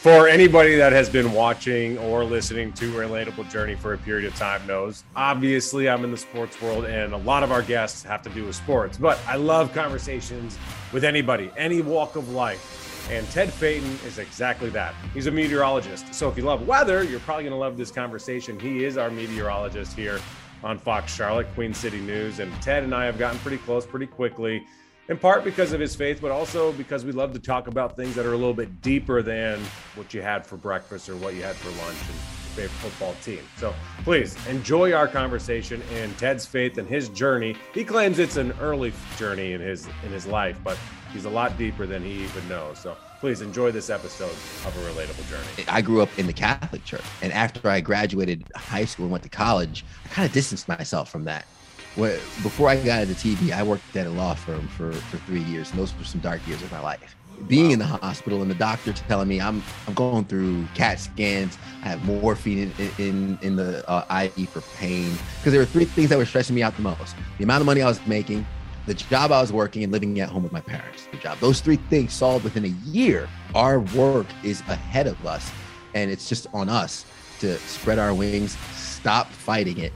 for anybody that has been watching or listening to Relatable Journey for a period of time knows, obviously I'm in the sports world and a lot of our guests have to do with sports, but I love conversations with anybody, any walk of life. And Ted Phaeton is exactly that. He's a meteorologist. So if you love weather, you're probably going to love this conversation. He is our meteorologist here on Fox Charlotte, Queen City News. And Ted and I have gotten pretty close pretty quickly in part because of his faith, but also because we love to talk about things that are a little bit deeper than what you had for breakfast or what you had for lunch and your favorite football team. So please enjoy our conversation and Ted's faith and his journey. He claims it's an early journey in his in his life, but he's a lot deeper than he even knows. So please enjoy this episode of a relatable journey. I grew up in the Catholic Church, and after I graduated high school and went to college, I kind of distanced myself from that before I got into TV, I worked at a law firm for, for three years, and those were some dark years of my life. Being wow. in the hospital and the doctor telling me I'm I'm going through CAT scans, I have morphine in in, in the uh, IV for pain because there were three things that were stressing me out the most: the amount of money I was making, the job I was working, and living at home with my parents. The job; those three things solved within a year. Our work is ahead of us, and it's just on us to spread our wings, stop fighting it,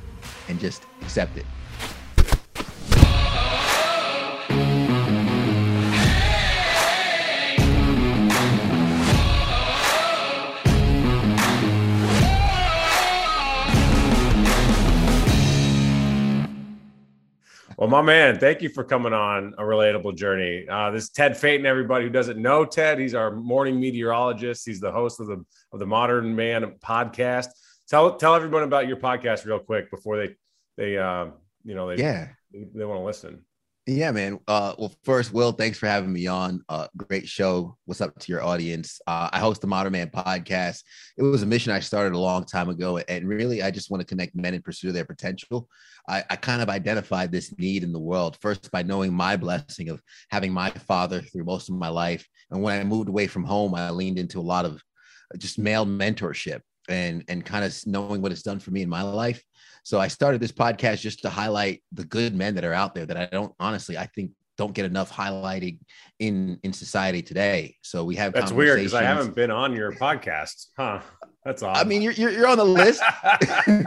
and just accept it. Well, my man, thank you for coming on a relatable journey. Uh, this is Ted Phaeton. Everybody who doesn't know Ted, he's our morning meteorologist. He's the host of the of the Modern Man podcast. Tell tell everyone about your podcast real quick before they they uh, you know they yeah they, they want to listen. Yeah, man. Uh, well, first, Will, thanks for having me on. Uh, great show. What's up to your audience? Uh, I host the Modern Man podcast. It was a mission I started a long time ago, and really, I just want to connect men in pursuit of their potential. I, I kind of identified this need in the world first by knowing my blessing of having my father through most of my life, and when I moved away from home, I leaned into a lot of just male mentorship and and kind of knowing what it's done for me in my life so I started this podcast just to highlight the good men that are out there that I don't honestly, I think don't get enough highlighting in in society today. So we have that's weird because I haven't been on your podcast, huh? That's awesome. I mean, you're, you're, you're on the list. you,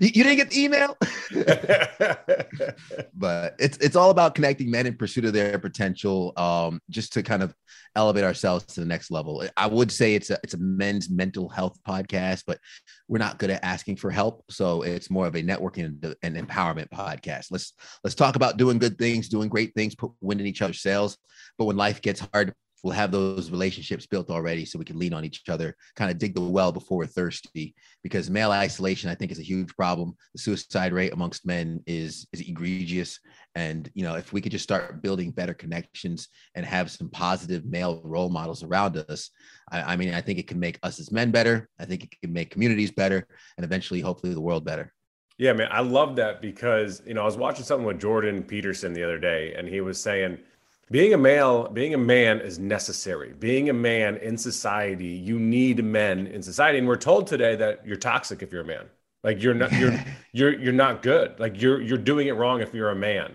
you, didn't get the email, but it's it's all about connecting men in pursuit of their potential, um, just to kind of elevate ourselves to the next level. I would say it's a it's a men's mental health podcast, but we're not good at asking for help, so it's more of a networking and empowerment podcast. Let's let's talk about doing good things, doing great things, put wind in each other's sails. But when life gets hard, we'll have those relationships built already so we can lean on each other, kind of dig the well before we're thirsty. Because male isolation, I think, is a huge problem. The suicide rate amongst men is is egregious. And you know, if we could just start building better connections and have some positive male role models around us, I, I mean, I think it can make us as men better. I think it can make communities better, and eventually, hopefully, the world better. Yeah, man, I love that because you know I was watching something with Jordan Peterson the other day, and he was saying being a male, being a man is necessary. Being a man in society, you need men in society, and we're told today that you're toxic if you're a man. Like you're not, you're, you're, you're not good. Like you're, you're doing it wrong if you're a man,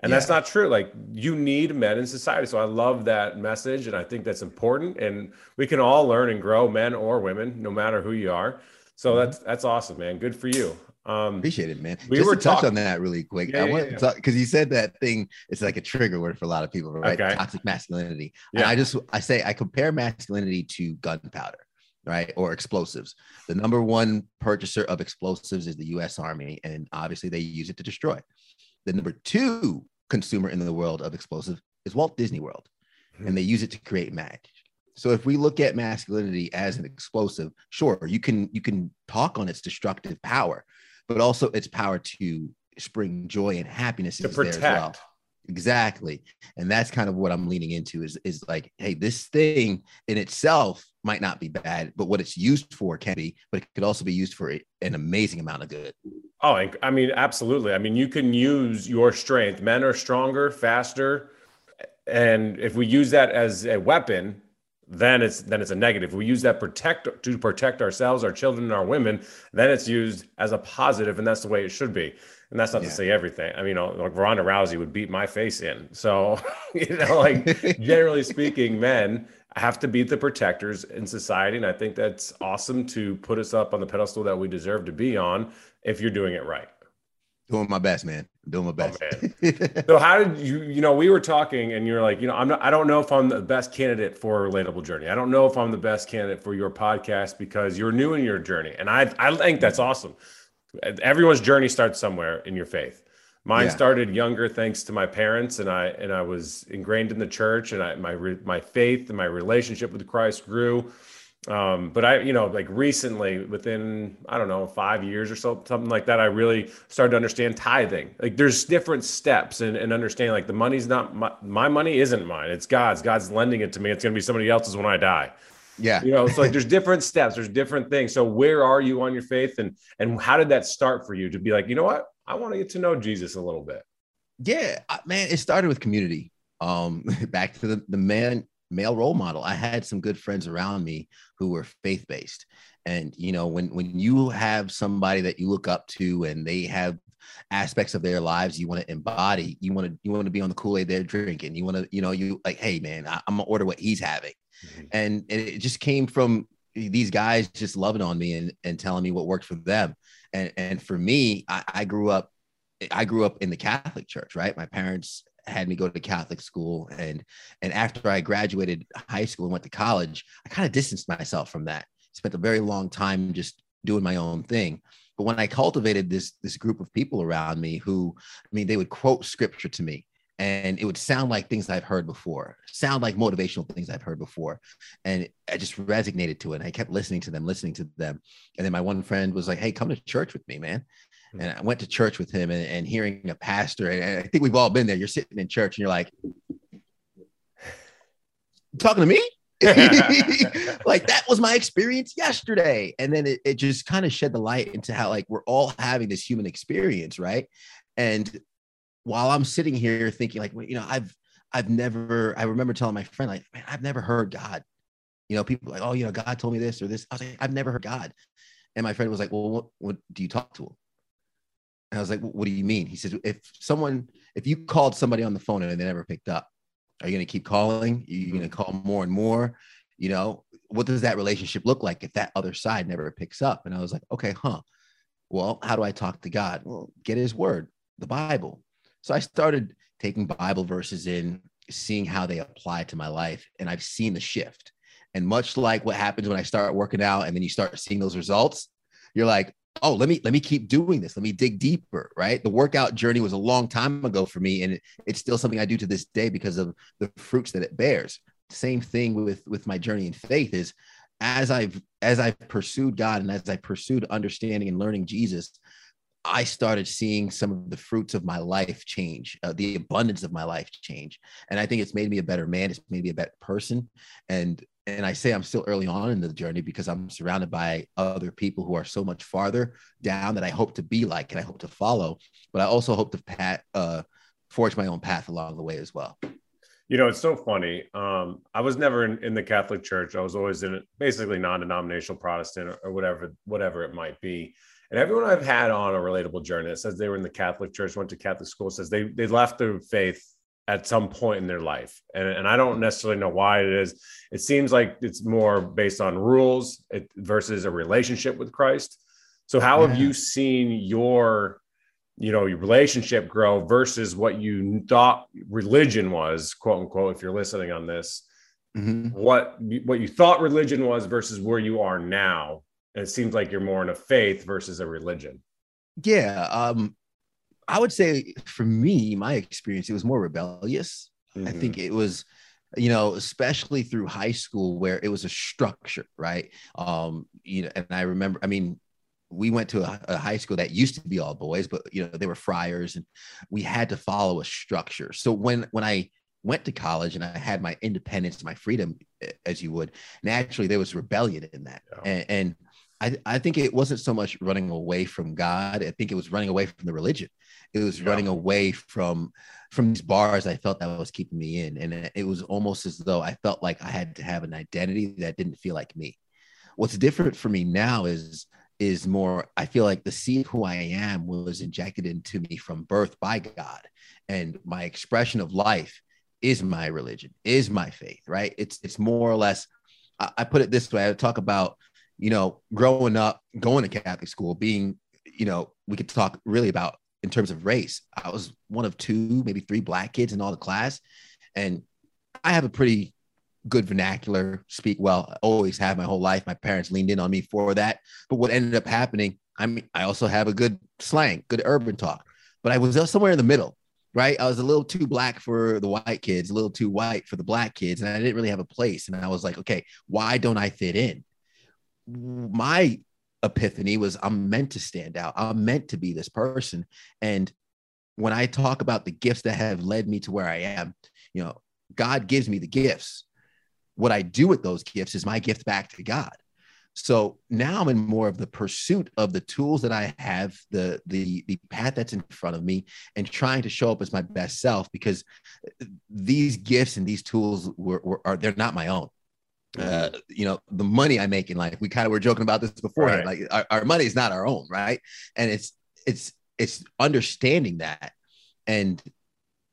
and yeah. that's not true. Like you need men in society. So I love that message, and I think that's important. And we can all learn and grow, men or women, no matter who you are. So mm-hmm. that's that's awesome, man. Good for you. Um, Appreciate it, man. We Just were to touch on that really quick. Yeah, I want yeah, to talk because you said that thing. It's like a trigger word for a lot of people, right? Okay. Toxic masculinity. Yeah. And I just I say I compare masculinity to gunpowder, right, or explosives. The number one purchaser of explosives is the U.S. Army, and obviously they use it to destroy. The number two consumer in the world of explosive is Walt Disney World, mm-hmm. and they use it to create magic. So if we look at masculinity as an explosive, sure, you can you can talk on its destructive power, but also its power to spring joy and happiness to protect. Well. Exactly. And that's kind of what I'm leaning into is, is like, hey, this thing in itself might not be bad, but what it's used for can be, but it could also be used for an amazing amount of good. Oh, I mean, absolutely. I mean, you can use your strength. Men are stronger, faster. And if we use that as a weapon, then it's then it's a negative. we use that protect to protect ourselves, our children, and our women. Then it's used as a positive, and that's the way it should be. And that's not yeah. to say everything. I mean, you know, like Ronda Rousey would beat my face in. So, you know, like generally speaking, men have to be the protectors in society. And I think that's awesome to put us up on the pedestal that we deserve to be on if you're doing it right. Doing my best, man. Doing my oh, best. Oh, so how did you, you know, we were talking and you're like, you know, I'm not, I don't know if I'm the best candidate for a relatable journey. I don't know if I'm the best candidate for your podcast because you're new in your journey. And I, I think that's awesome. Everyone's journey starts somewhere in your faith. Mine yeah. started younger, thanks to my parents, and I and I was ingrained in the church, and I my my faith and my relationship with Christ grew. Um, but I, you know, like recently, within I don't know five years or so, something like that, I really started to understand tithing. Like, there's different steps and and understanding. Like, the money's not my, my money, isn't mine. It's God's. God's lending it to me. It's going to be somebody else's when I die. Yeah. You know, so like there's different steps, there's different things. So where are you on your faith and and how did that start for you to be like, you know what? I want to get to know Jesus a little bit. Yeah, man, it started with community. Um, back to the, the man male role model. I had some good friends around me who were faith based. And you know, when when you have somebody that you look up to and they have aspects of their lives you want to embody, you want to you want to be on the Kool-Aid they're drinking. You want to, you know, you like, hey man, I, am gonna order what he's having. Mm-hmm. And it just came from these guys just loving on me and, and telling me what worked for them. And and for me, I, I grew up, I grew up in the Catholic Church, right? My parents had me go to Catholic school, and and after I graduated high school and went to college, I kind of distanced myself from that. Spent a very long time just doing my own thing. But when I cultivated this this group of people around me, who I mean, they would quote scripture to me, and it would sound like things I've heard before, sound like motivational things I've heard before. And I just resonated to it. And I kept listening to them, listening to them. And then my one friend was like, Hey, come to church with me, man. Hmm. And I went to church with him and, and hearing a pastor. And I think we've all been there. You're sitting in church and you're like, talking to me? like that was my experience yesterday. And then it, it just kind of shed the light into how like we're all having this human experience, right? And while I'm sitting here thinking, like, you know, I've I've never, I remember telling my friend, like, man, I've never heard God. You know, people like, oh, you know, God told me this or this. I was like, I've never heard God. And my friend was like, well, what, what do you talk to him? And I was like, what do you mean? He says, if someone, if you called somebody on the phone and they never picked up, are you going to keep calling? Are you going to mm-hmm. call more and more? You know, what does that relationship look like if that other side never picks up? And I was like, okay, huh. Well, how do I talk to God? Well, get his word, the Bible. So I started taking Bible verses in, seeing how they apply to my life, and I've seen the shift. And much like what happens when I start working out and then you start seeing those results, you're like, oh, let me let me keep doing this. Let me dig deeper, right? The workout journey was a long time ago for me, and it, it's still something I do to this day because of the fruits that it bears. Same thing with with my journey in faith is as I've as I've pursued God and as I pursued understanding and learning Jesus, I started seeing some of the fruits of my life change, uh, the abundance of my life change, and I think it's made me a better man. It's made me a better person, and and I say I'm still early on in the journey because I'm surrounded by other people who are so much farther down that I hope to be like and I hope to follow, but I also hope to pat, uh, forge my own path along the way as well. You know, it's so funny. Um, I was never in, in, the Catholic Church. I was always in basically non-denominational Protestant or, or whatever, whatever it might be. And everyone I've had on a relatable journey that says they were in the Catholic Church, went to Catholic school, says they they left their faith at some point in their life. And, and I don't necessarily know why it is. It seems like it's more based on rules versus a relationship with Christ. So how yeah. have you seen your you know your relationship grow versus what you thought religion was quote unquote if you're listening on this mm-hmm. what what you thought religion was versus where you are now it seems like you're more in a faith versus a religion. Yeah. Um, I would say for me, my experience, it was more rebellious. Mm-hmm. I think it was, you know, especially through high school where it was a structure, right? Um, you know, and I remember, I mean, we went to a, a, high school that used to be all boys, but you know, they were friars and we had to follow a structure. So when when I went to college and I had my independence, my freedom, as you would, naturally there was rebellion in that. Yeah. And, and I, I think it wasn't so much running away from God. I think it was running away from the religion. It was yeah. running away from from these bars I felt that was keeping me in. And it was almost as though I felt like I had to have an identity that didn't feel like me. What's different for me now is is more I feel like the seed who I am was injected into me from birth by God. And my expression of life is my religion, is my faith, right? It's it's more or less. I, I put it this way: I talk about you know growing up, going to Catholic school, being you know we could talk really about in terms of race. I was one of two, maybe three black kids in all the class, and I have a pretty good vernacular, speak well. Always have my whole life. My parents leaned in on me for that. But what ended up happening, I mean, I also have a good slang, good urban talk, but I was somewhere in the middle, right? I was a little too black for the white kids, a little too white for the black kids, and I didn't really have a place. And I was like, okay, why don't I fit in? My epiphany was I'm meant to stand out. I'm meant to be this person. And when I talk about the gifts that have led me to where I am, you know, God gives me the gifts. What I do with those gifts is my gift back to God. So now I'm in more of the pursuit of the tools that I have, the the the path that's in front of me, and trying to show up as my best self because these gifts and these tools were, were are they're not my own. Uh, you know, the money I make in life, we kind of were joking about this before. Right. Like our, our money is not our own, right? And it's it's it's understanding that and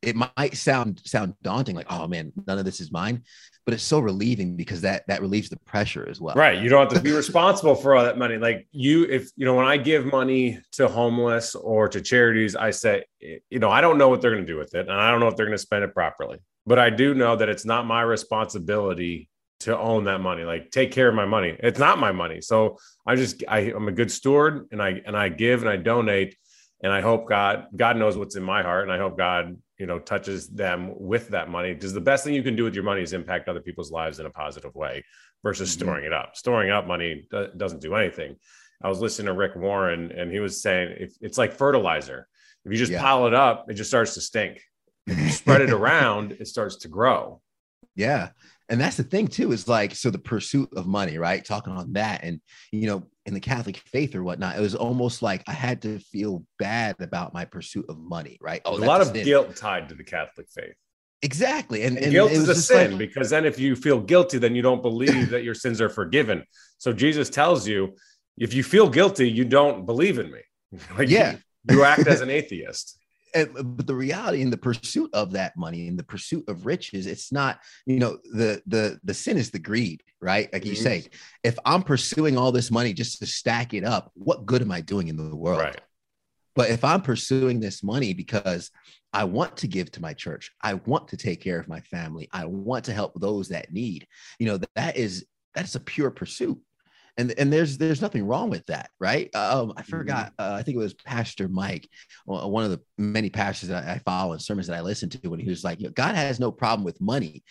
it might sound sound daunting like oh man none of this is mine but it's so relieving because that that relieves the pressure as well right you don't have to be responsible for all that money like you if you know when i give money to homeless or to charities i say you know i don't know what they're going to do with it and i don't know if they're going to spend it properly but i do know that it's not my responsibility to own that money like take care of my money. It's not my money. So i just I, i'm a good steward and i and i give and i donate. And i hope god god knows what's in my heart. And i hope god you know touches them with that money. Because the best thing you can do with your money is impact other people's lives in a positive way versus mm-hmm. storing it up. Storing up money doesn't do anything. I was listening to rick warren and he was saying if it's like fertilizer. If you just yeah. pile it up it just starts to stink. If you spread it around it starts to grow. Yeah and that's the thing too is like so the pursuit of money right? Talking on that and you know in the catholic faith or whatnot it was almost like i had to feel bad about my pursuit of money right? Oh a lot of sin. guilt tied to the catholic faith. Exactly. And, and, and guilt is a sin like, because then if you feel guilty then you don't believe that your sins are forgiven. So jesus tells you if you feel guilty you don't believe in me. Like yeah. you, you act as an atheist but the reality in the pursuit of that money in the pursuit of riches it's not you know the the the sin is the greed right? Like mm-hmm. you say if i'm pursuing all this money just to stack it up what good am i doing in the world? Right. But if i'm pursuing this money because i want to give to my church i want to take care of my family i want to help those that need you know that is that's a pure pursuit and and there's there's nothing wrong with that right um i forgot mm-hmm. uh, i think it was pastor mike one of the many pastors that i follow and sermons that i listen to when he was like you know, god has no problem with money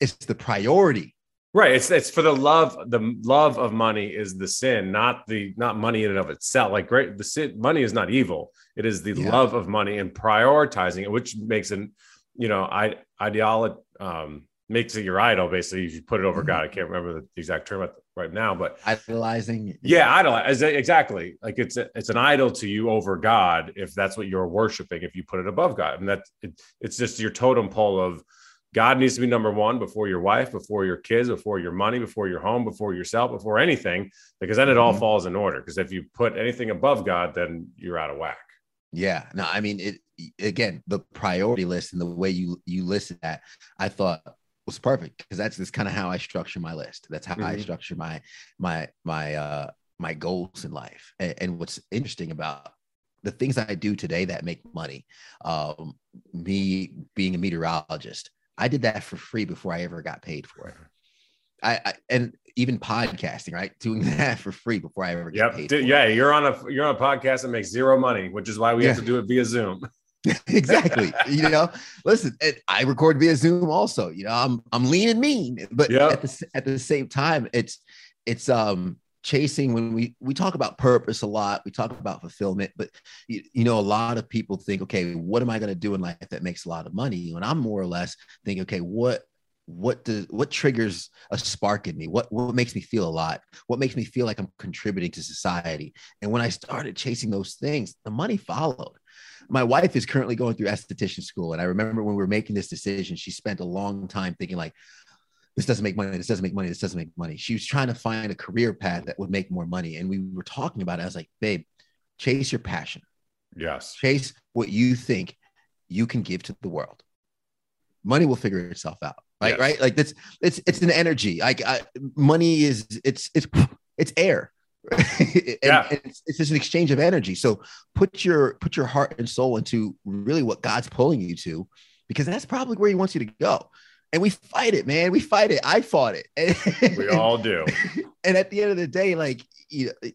it's the priority right it's it's for the love the love of money is the sin not the not money in and of itself like great the sin money is not evil it is the yeah. love of money and prioritizing it which makes it you know i ideology um makes it your idol basically if you put it over mm-hmm. god i can't remember the exact term right now but idolizing yeah idolize exactly. Like it's a, it's an idol to you over god if that's what you're worshiping if you put it above god. And that it, it's just your totem pole of god needs to be number one before your wife before your kids before your money before your home before yourself before anything because then it all mm-hmm. falls in order. Because if you put anything above god then you're out of whack. Yeah. No i mean it again the priority list and the way you you listed that i thought was perfect because that's just kind of how I structure my list. That's how mm-hmm. I structure my my my uh my goals in life. And, and, what's interesting about the things I do today that make money, um, me being a meteorologist, I did that for free before I ever got paid for it. I, I and even podcasting, right? Doing that for free before I ever yep. yeah, it. you're on a you're on a podcast that makes zero money, which is why we yeah. have to do it via Zoom. exactly. you know, listen, I record via Zoom also. You know, I'm I'm lean and mean, but yep. at the at the same time, it's it's um chasing when we we talk about purpose a lot we talk about fulfillment but you, you know a lot of people think okay what am i going to do in life that makes a lot of money and i'm more or less thinking okay what what does what triggers a spark in me what what makes me feel a lot what makes me feel like i'm contributing to society and when i started chasing those things the money followed my wife is currently going through esthetician school. And I remember when we were making this decision, she spent a long time thinking like, this doesn't make money. This doesn't make money. This doesn't make money. She was trying to find a career path that would make more money. And we were talking about it. I was like, babe, chase your passion. Yes. Chase what you think you can give to the world. money will figure itself out. Right, Yes. right. Like that's it's it's an energy. Like I, money is it's it's it's air. And- Yeah. and it's, it's just an exchange of energy. So put your put your heart and soul into really what God's pulling you to, because that's probably where He wants you to go. And we fight it, man. We fight it. I fought it. We all do. and at the end of the day, like you know,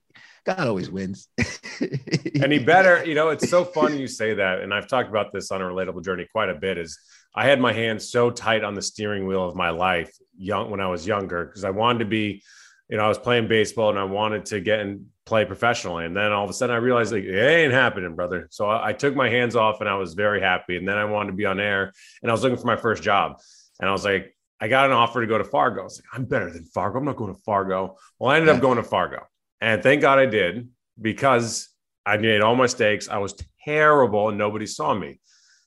God always wins. and he better, you know, it's so funny you say that. And I've talked about this on a relatable journey quite a bit. Is I had my hands so tight on the steering wheel of my life young when I was younger because I wanted to be, you know, I was playing baseball and I wanted to get and play professionally. And then all of a sudden I realized like it ain't happening, brother. So I, I took my hands off and I was very happy. And then I wanted to be on air and I was looking for my first job. And I was like, I got an offer to go to Fargo. I was like, I'm better than Fargo. I'm not going to Fargo. Well, I ended up going to Fargo. And thank God I did because I made all my mistakes. I was terrible and nobody saw me.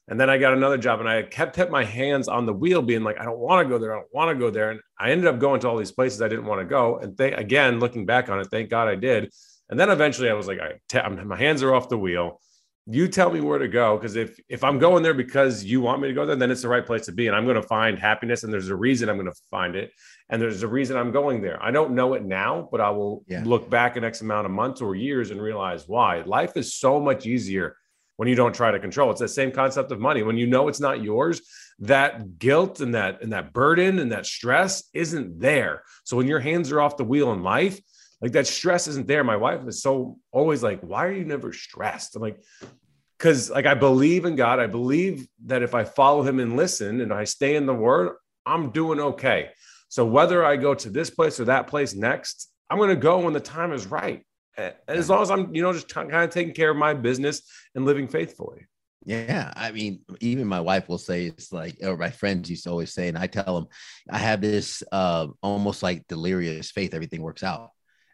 And then I got another job and I kept kept my hands on the wheel, being like, I don't want to go there. I don't want to go there. And I ended up going to all these places I didn't want to go. And th- again, looking back on it, thank God I did. And then eventually I was like, I t- I'm- my hands are off the wheel. You tell me where to go. Because if, if I'm going there because you want me to go there, then it's the right place to be. And I'm going to find happiness. And there's a reason I'm going to find it. And there's a reason I'm going there. I don't know it now, but I will Yeah. look back in X amount of months or years and realize why. Life is so much easier when you don't try to control. It's that same concept of money. When you know it's not yours, that guilt and that and that burden and that stress isn't there. So when your hands are off the wheel in life, like that stress isn't there. My wife is so always like, "Why are you never stressed?" I'm like, because like I believe in God. I believe that if I follow Him and listen and I stay in the Word, I'm doing okay. So whether I go to this place or that place next, I'm going to go when the time is right. As long as I'm, you know, just kind of taking care of my business and living faithfully. Yeah, I mean, even my wife will say it's like, or my friends used to always say, and I tell them, I have this uh, almost like delirious faith. Everything works out.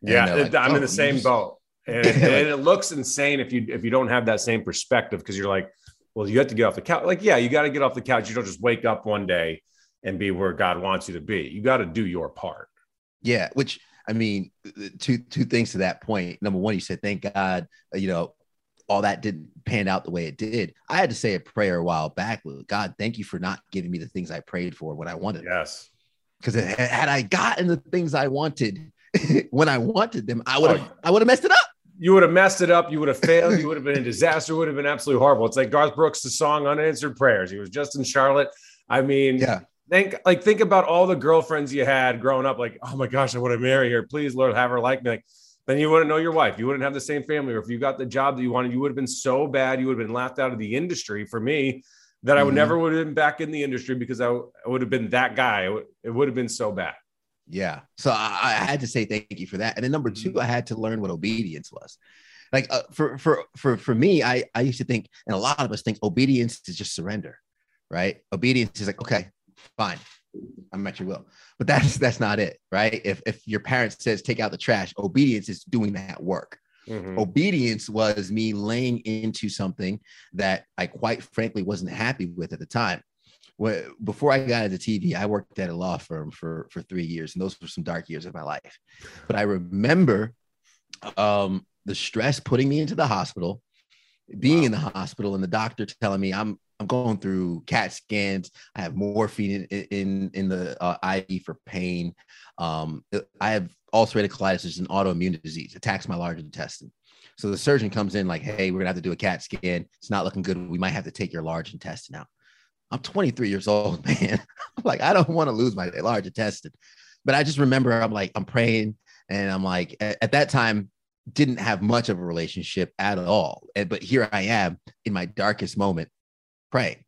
And Yeah, like, I'm "Oh, in the same just-" boat, and, and it looks insane if you if you don't have that same perspective because you're like, well, you have to get off the couch. Like, yeah, you got to get off the couch. You don't just wake up one day and be where God wants you to be. You got to do your part. Yeah, which I mean, two two things to that point. Number one, you said, "Thank God," uh, you know, all that didn't pan out the way it did. I had to say a prayer a while back. God, thank you for not giving me the things I prayed for when I wanted. Yes. Because had I gotten the things I wanted when I wanted them, I would have Oh. I would have messed it up. You would have messed it up. You would have failed. You would have been a disaster. It would have been absolutely horrible. It's like Garth Brooks' the song "Unanswered Prayers." He was just in Charlotte. I mean, Yeah. Think like think about all the girlfriends you had growing up. Like, oh my gosh, I want to marry her. Please, Lord, have her like me. Like, then you wouldn't know your wife. You wouldn't have the same family. Or if you got the job that you wanted, you would have been so bad. You would have been laughed out of the industry. For me, that I would Mhm. never would have been back in the industry because I, w- I would have been that guy. It would, it would have been so bad. Yeah. So I, I had to say thank you for that. And then number two, I had to learn what obedience was. Like uh, for for for for me, I I used to think, and a lot of us think obedience is just surrender, right? Obedience is like, okay, fine, I'm at your will. But that's that's not it, right? If if your parent says take out the trash, obedience is doing that work. Mhm. Obedience was me laying into something that I quite frankly wasn't happy with at the time. When, before I got into TV, I worked at a law firm for for three years, and those were some dark years of my life. But I remember um, the stress putting me into the hospital, being Wow. in the hospital, and the doctor telling me I'm I'm going through CAT scans. I have morphine in in, in the uh, IV for pain. Um, I have ulcerative colitis, which is an autoimmune disease, attacks my large intestine. So the surgeon comes in like, "Hey, we're gonna have to do a CAT scan. It's not looking good. We might have to take your large intestine out." I'm 23 years old, man. Like, I don't want to lose my large intestine, but I just remember I'm like, I'm praying, and I'm like, at, at that time, didn't have much of a relationship at all. But here I am in my darkest moment, praying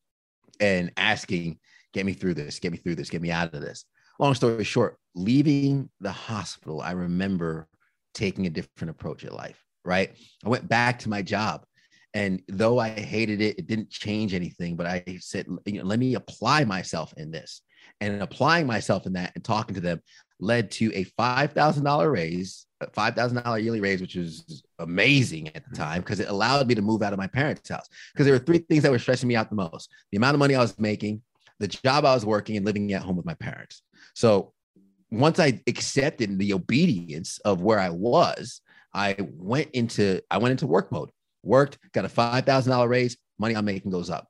and asking, "Get me through this. Get me through this. Get me out of this." Long story short, leaving the hospital, I remember taking a different approach at life. Right, I went back to my job. And though I hated it, it didn't change anything. But I said, you know, let me apply myself in this. And applying myself in that and talking to them led to a $5,000 raise, a $5,000 yearly raise, which was amazing at the time because it allowed me to move out of my parents' house. Because there were three things that were stressing me out the most the amount of money I was making, the job I was working, and living at home with my parents. So once I accepted the obedience of where I was, I went into I went into work mode worked, got a $5,000 raise, money I'm making goes up.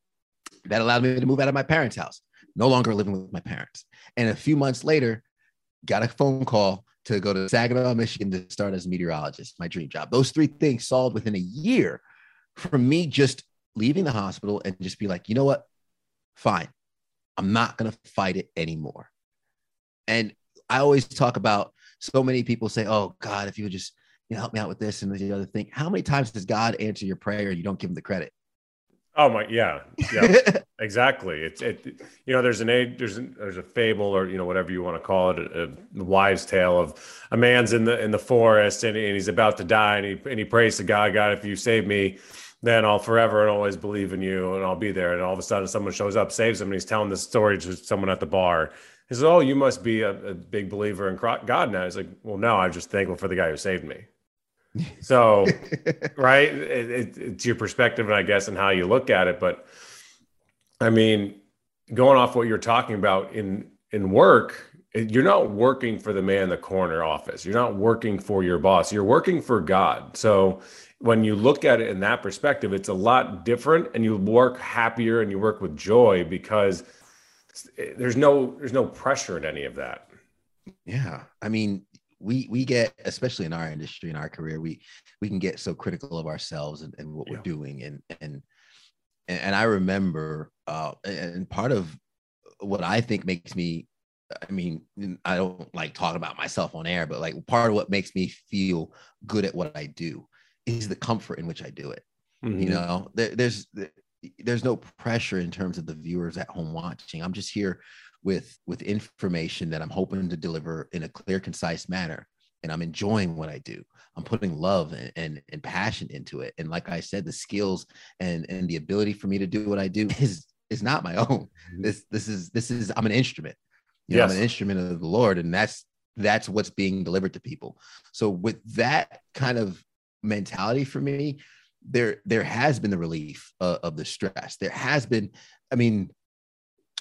That allowed me to move out of my parents' house. no longer living with my parents. And a few months later, got a phone call to go to Saginaw, Michigan to start as a meteorologist, my dream job. Those three things solved within a year from me just leaving the hospital and just be like, you know what? Fine. I'm not going to fight it anymore. And I always talk about so many people say, oh, God, if you would just you know, help me out with this and the other thing. How many times does God answer your prayer and you don't give him the credit? Oh my, yeah, yeah, exactly. It's it, you know, there's an age, there's an, there's a fable or you know whatever you want to call it, a, a wise tale of a man's in the in the forest and, and he's about to die and he and he prays to God, God, if you save me, then I'll forever and always believe in you and I'll be there. And all of a sudden, someone shows up, saves him, and he's telling this story to someone at the bar. He says, "Oh, you must be a, a big believer in God now." He's like, "Well, no, I'm just thankful for the guy who saved me." So, right, it, it, it's your perspective, and I guess, and how you look at it. But I mean, going off what you're talking about in in work, you're not working for the man in the corner office. You're not working for your boss. You're working for God. So when you look at it in that perspective, it's a lot different, and you work happier and you work with joy because there's no there's no pressure in any of that. Yeah, I mean, we we get especially in our industry in our career we we can get so critical of ourselves and, and what yeah. we're doing and and and i remember uh and part of what i think makes me i mean i don't like talking about myself on air but like part of what makes me feel good at what i do is the comfort in which i do it mm-hmm. you know there, there's there's no pressure in terms of the viewers at home watching i'm just here with with information that I'm hoping to deliver in a clear, concise manner. And I'm enjoying what I do. I'm putting love and, and, and passion into it. And like I said, the skills and, and the ability for me to do what I do is is not my own. Mm-hmm. This this is this is I'm an instrument. You yes. know, I'm an instrument of the Lord, and that's that's what's being delivered to people. So with that kind of mentality for me, there there has been the relief uh, of the stress. There has been, I mean,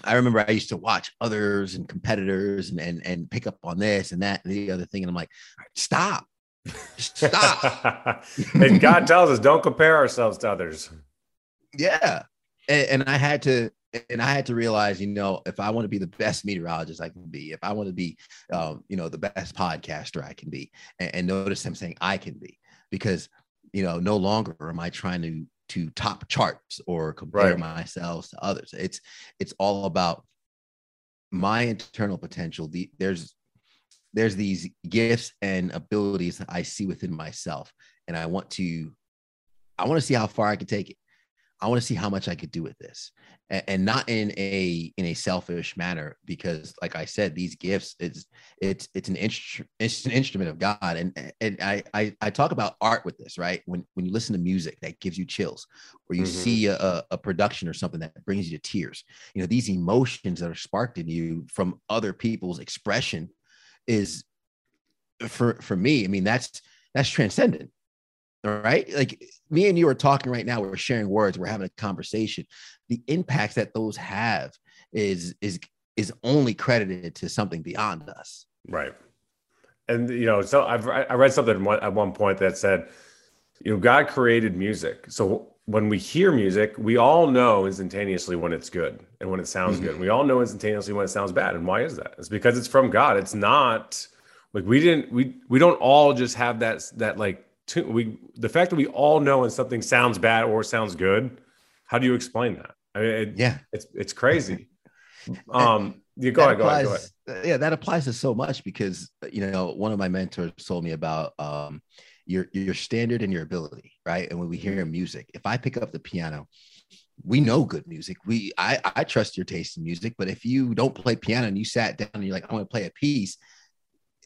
I remember I used to watch others and competitors and and, and pick up on this and that and the other thing. And I'm like, stop. Stop. and God tells us don't compare ourselves to others. Yeah. And, and, I had to and I had to realize, you know, if I want to be the best meteorologist I can be, if I want to be um, you know, the best podcaster I can be, and, and notice I'm saying I can be, because you know, no longer am I trying to to top charts or compare right. myself to others. It's it's all about my internal potential. The there's there's these gifts and abilities that I see within myself, and I want to I want to see how far I can take it. I want to see how much I could do with this. And, and not in a in a selfish manner because like I said these gifts it's it's it's an instru- it's an instrument of God. And and I, I I talk about art with this right? When when you listen to music that gives you chills or you mm-hmm. see a, a production or something that brings you to tears you know these emotions that are sparked in you from other people's expression is for for me I mean that's that's transcendent right. Like me and you are talking right now, we're sharing words, we're having a conversation. The impact that those have is is is only credited to something beyond us. Right. And you know, so I've I read something at one point that said, you know, God created music. So when we hear music, we all know instantaneously when it's good and when it sounds mm-hmm. good. We all know instantaneously when it sounds bad. And why is that? It's because it's from God. It's not like we didn't we we don't all just have that that like too, we the fact that we all know when something sounds bad or sounds good. How do you explain that? I mean, it, yeah, it's it's crazy. Um, you go ahead, applies, go ahead, go ahead. Yeah, that applies to so much because you know one of my mentors told me about um your your standard and your ability, right? And when we hear music, if I pick up the piano, we know good music. We I I trust your taste in music, but if you don't play piano and you sat down and you're like, I want to play a piece,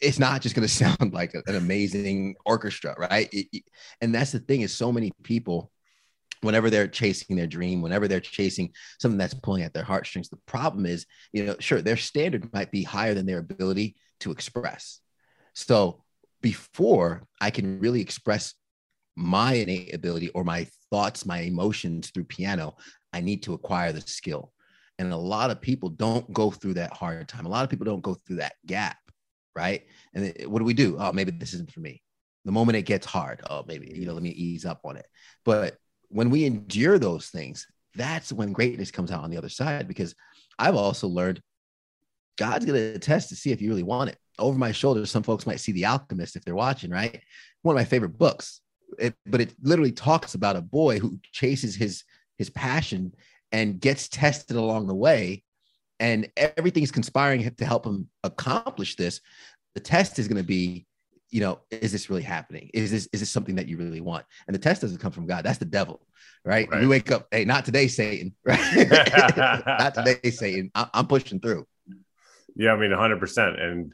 it's not just going to sound like an amazing orchestra, right? It, it, and that's the thing is so many people, whenever they're chasing their dream, whenever they're chasing something that's pulling at their heartstrings, the problem is, you know, sure, their standard might be higher than their ability to express. So before I can really express my innate ability or my thoughts, my emotions through piano, I need to acquire the skill. And a lot of people don't go through that hard time. A lot of people don't go through that gap right? And what do we do? Oh, maybe this isn't for me. The moment it gets hard, oh, maybe, you know, let me ease up on it. But when we endure those things, that's when greatness comes out on the other side because I've also learned God's going to test to see if you really want it. Over my shoulder, some folks might see The Alchemist if they're watching, right? One of my favorite books. It, but it literally talks about a boy who chases his his passion and gets tested along the way and everything's conspiring to help him accomplish this the test is going to be you know is this really happening? Is this is this something that you really want? And the test doesn't come from god. That's the devil right, right. we wake up hey not today satan right? Not today satan. I- i'm pushing through. Yeah i mean 100% and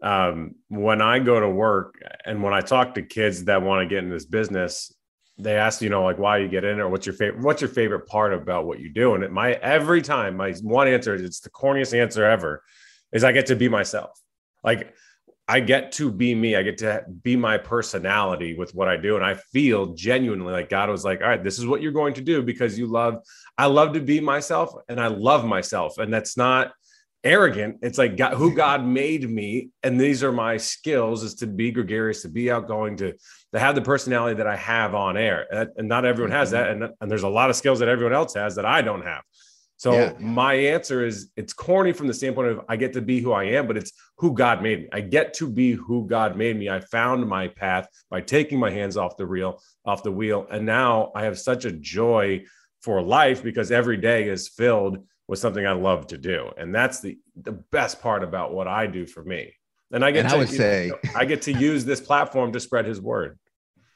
um, when i go to work and when i talk to kids that want to get in this business they ask you know like why you get in or what's your favorite what's your favorite part about what you do? And it, my every time my one answer is it's the corniest answer ever is i get to be myself. Like i get to be me. I get to be my personality with what i do. And i feel genuinely like god was like all right this is what you're going to do because you love i love to be myself and i love myself. And that's not arrogant. It's like God, who God made me, and these are my skills: is to be gregarious, to be outgoing, to to have the personality that I have on air. And not everyone has that, mm-hmm. and, and there's a lot of skills that everyone else has that I don't have. So yeah. my answer is it's corny from the standpoint of I get to be who I am, but it's who God made me. I get to be who God made me. I found my path by taking my hands off the reel, off the wheel, and now I have such a joy for life because every day is filled with something I love to do. And that's the the best part about what I do for me. And I get and to I would say know, I get to use this platform to spread his word.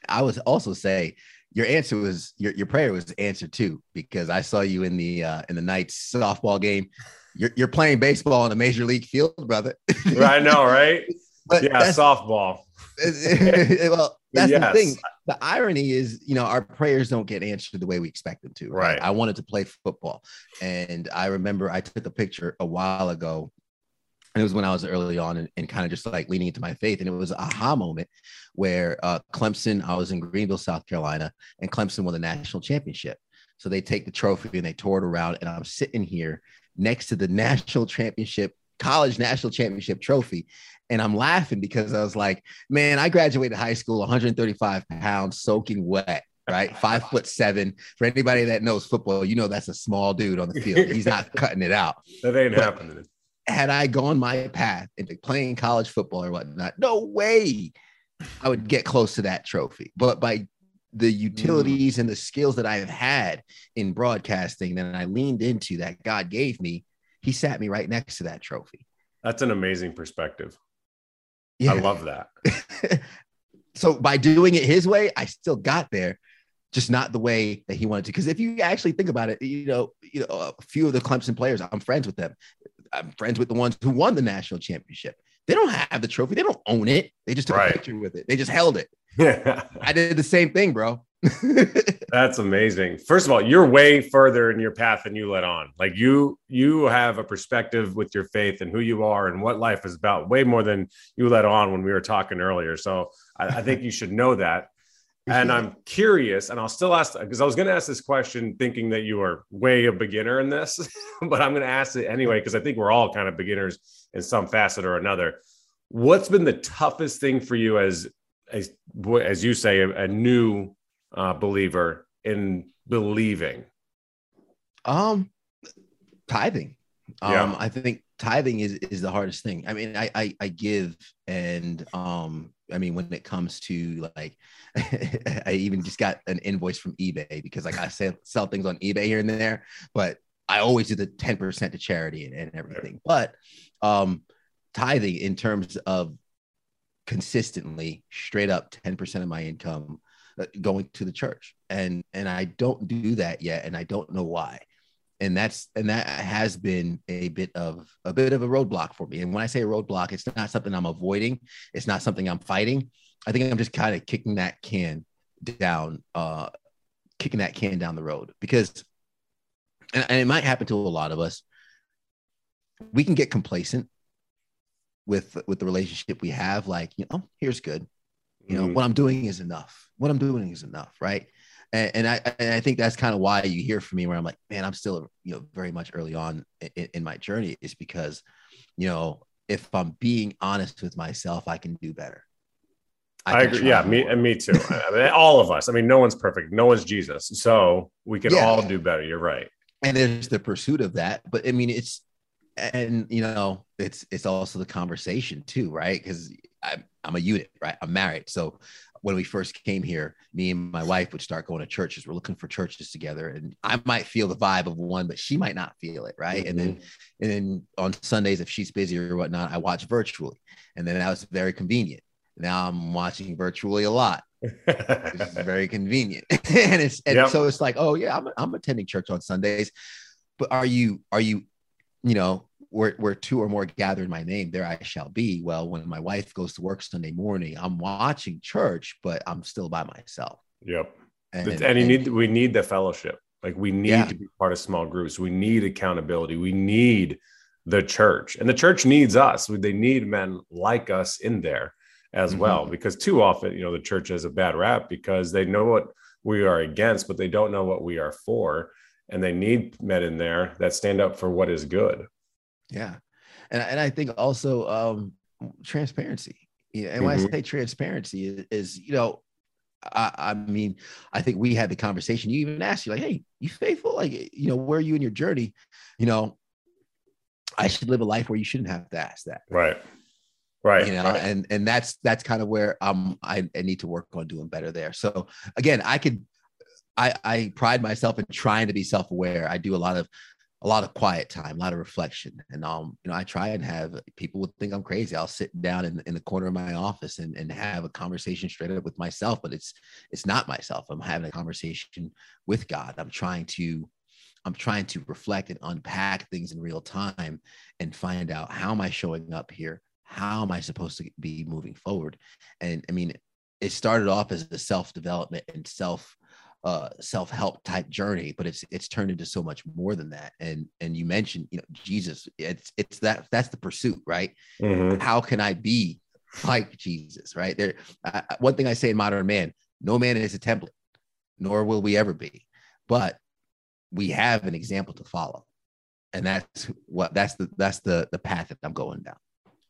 I would also say your answer was your, your prayer was answered too, because I saw you in the uh in the Knights softball game. You're, you're playing baseball on a major league field, brother. I know, right? But yeah, softball. well, that's yes. the thing. The irony is, you know, our prayers don't get answered the way we expect them to. Right? right. I wanted to play football, and I remember I took a picture a while ago, and it was when I was early on and, and kind of just like leaning into my faith, and it was a aha moment where uh, Clemson. I was in Greenville, South Carolina, and Clemson won the national championship. So they take the trophy and they tour it around, and I'm sitting here next to the national championship college national championship trophy. And I'm laughing because I was like, man, I graduated high school 135 pounds, soaking wet, right? Five foot seven. For anybody that knows football, you know that's a small dude on the field. He's not cutting it out. That ain't but happening. Had I gone my path into playing college football or whatnot, no way I would get close to that trophy. But by the utilities mm. and the skills that I've had in broadcasting that I leaned into that God gave me, he sat me right next to that trophy. That's an amazing perspective. Yeah. I love that. so by doing it his way, I still got there, just not the way that he wanted to. Because if you actually think about it, you know, you know, a few of the Clemson players, I'm friends with them. I'm friends with the ones who won the national championship. They don't have the trophy. They don't own it. They just took right. a picture with it. They just held it. Yeah. I did the same thing, bro. That's amazing. First of all, you're way further in your path than you let on. Like you, you have a perspective with your faith and who you are and what life is about, way more than you let on when we were talking earlier. So I, I think you should know that. And I'm curious, and I'll still ask because I was going to ask this question thinking that you are way a beginner in this, but I'm going to ask it anyway because I think we're all kind of beginners in some facet or another. What's been the toughest thing for you as as as you say a, a new uh, believer in believing? Um, tithing. Um, yeah. I think tithing is is the hardest thing. I mean, I I, I give, and um, I mean, when it comes to like, I even just got an invoice from eBay because like I sell sell things on eBay here and there, but I always do the ten percent to charity and, and everything. But um, tithing in terms of consistently, straight up ten percent of my income uh, going to the church. And and i don't do that yet and i don't know why and that's and that has been a bit of a bit of a roadblock for me and when i say a roadblock it's not something i'm avoiding it's not something i'm fighting i think i'm just kind of kicking that can down uh kicking that can down the road because and, and it might happen to a lot of us we can get complacent with with the relationship we have like you know here's good you know, mm-hmm. what I'm doing is enough. What I'm doing is enough, right? And, and I and I think that's kind of why you hear from me where I'm like, man, I'm still you know very much early on in, in my journey is because, you know, if I'm being honest with myself, I can do better. I, I agree. Yeah, me and me too. I mean, all of us. I mean, no one's perfect. No one's Jesus. So we can yeah. all do better. You're right. and there's the pursuit of that but i mean it's and you know it's it's also the conversation too right because I'm, I'm a unit right i'm married so when we first came here me and my wife would start going to churches. We're looking for churches together and i might feel the vibe of one but she might not feel it right? Mm-hmm. and then and then on sundays if she's busy or whatnot i watch virtually. And then that was very convenient. Now i'm watching virtually a lot very convenient. And it's and yep. so it's like oh yeah I'm, I'm attending church on sundays. But are you are you you know where, where two or more gather in my name there i shall be. Well when my wife goes to work sunday morning i'm watching church but i'm still by myself. Yep. And, and, and you need we need the fellowship. Like we need yeah. to be part of small groups. We need accountability. We need the church. And the church needs us. They need men like us in there as mm-hmm. well because too often you know the church has a bad rap because they know what we are against but they don't know what we are for. And they need men in there that stand up for what is good. Yeah. And, and I think also um, transparency. Yeah. And when mm-hmm. I say transparency is, is you know, I, I, mean, I think we had the conversation. You even asked you like, Hey, you faithful? Like, you know, where are you in your journey? You know, I should live a life where you shouldn't have to ask that. Right. Right. You know, right. and, and that's, that's kind of where um, I, I need to work on doing better there. So again, I could, I, I pride myself in trying to be self-aware. I do a lot of a lot of quiet time, a lot of reflection. And um, you know, I try and have people would think I'm crazy. I'll sit down in, in the corner of my office and, and have a conversation straight up with myself, but it's it's not myself. I'm having a conversation with God. I'm trying to I'm trying to reflect and unpack things in real time and find out how am I showing up here? How am I supposed to be moving forward? And I mean, it started off as a self-development and self uh, self-help type journey but it's it's turned into so much more than that. And and you mentioned you know jesus it's it's that that's the pursuit right? Mm-hmm. how can i be like jesus right? There uh, one thing i say in modern man no man is a template nor will we ever be but we have an example to follow. And that's what that's the that's the the path that i'm going down.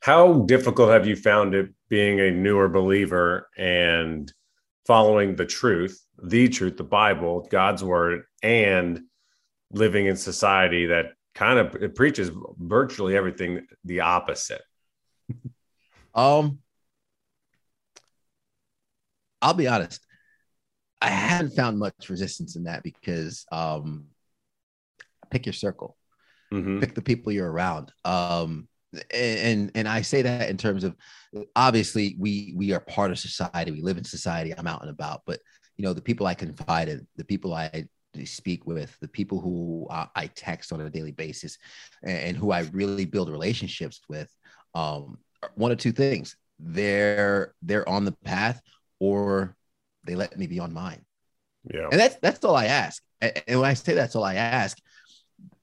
How difficult have you found it being a newer believer and following the truth, the truth, the Bible, God's word, and living in society that kind of it preaches virtually everything the opposite. um, I'll be honest. I haven't found much resistance in that because um, pick your circle, mm-hmm. pick the people you're around. Um, and and I say that in terms of obviously we we are part of society. We live in society. I'm out and about, but you know the people I confide in, the people I speak with, the people who I text on a daily basis, and who I really build relationships with. Um, one of two things: they're they're on the path, or they let me be on mine. Yeah, and that's that's all I ask. And when I say that's all I ask,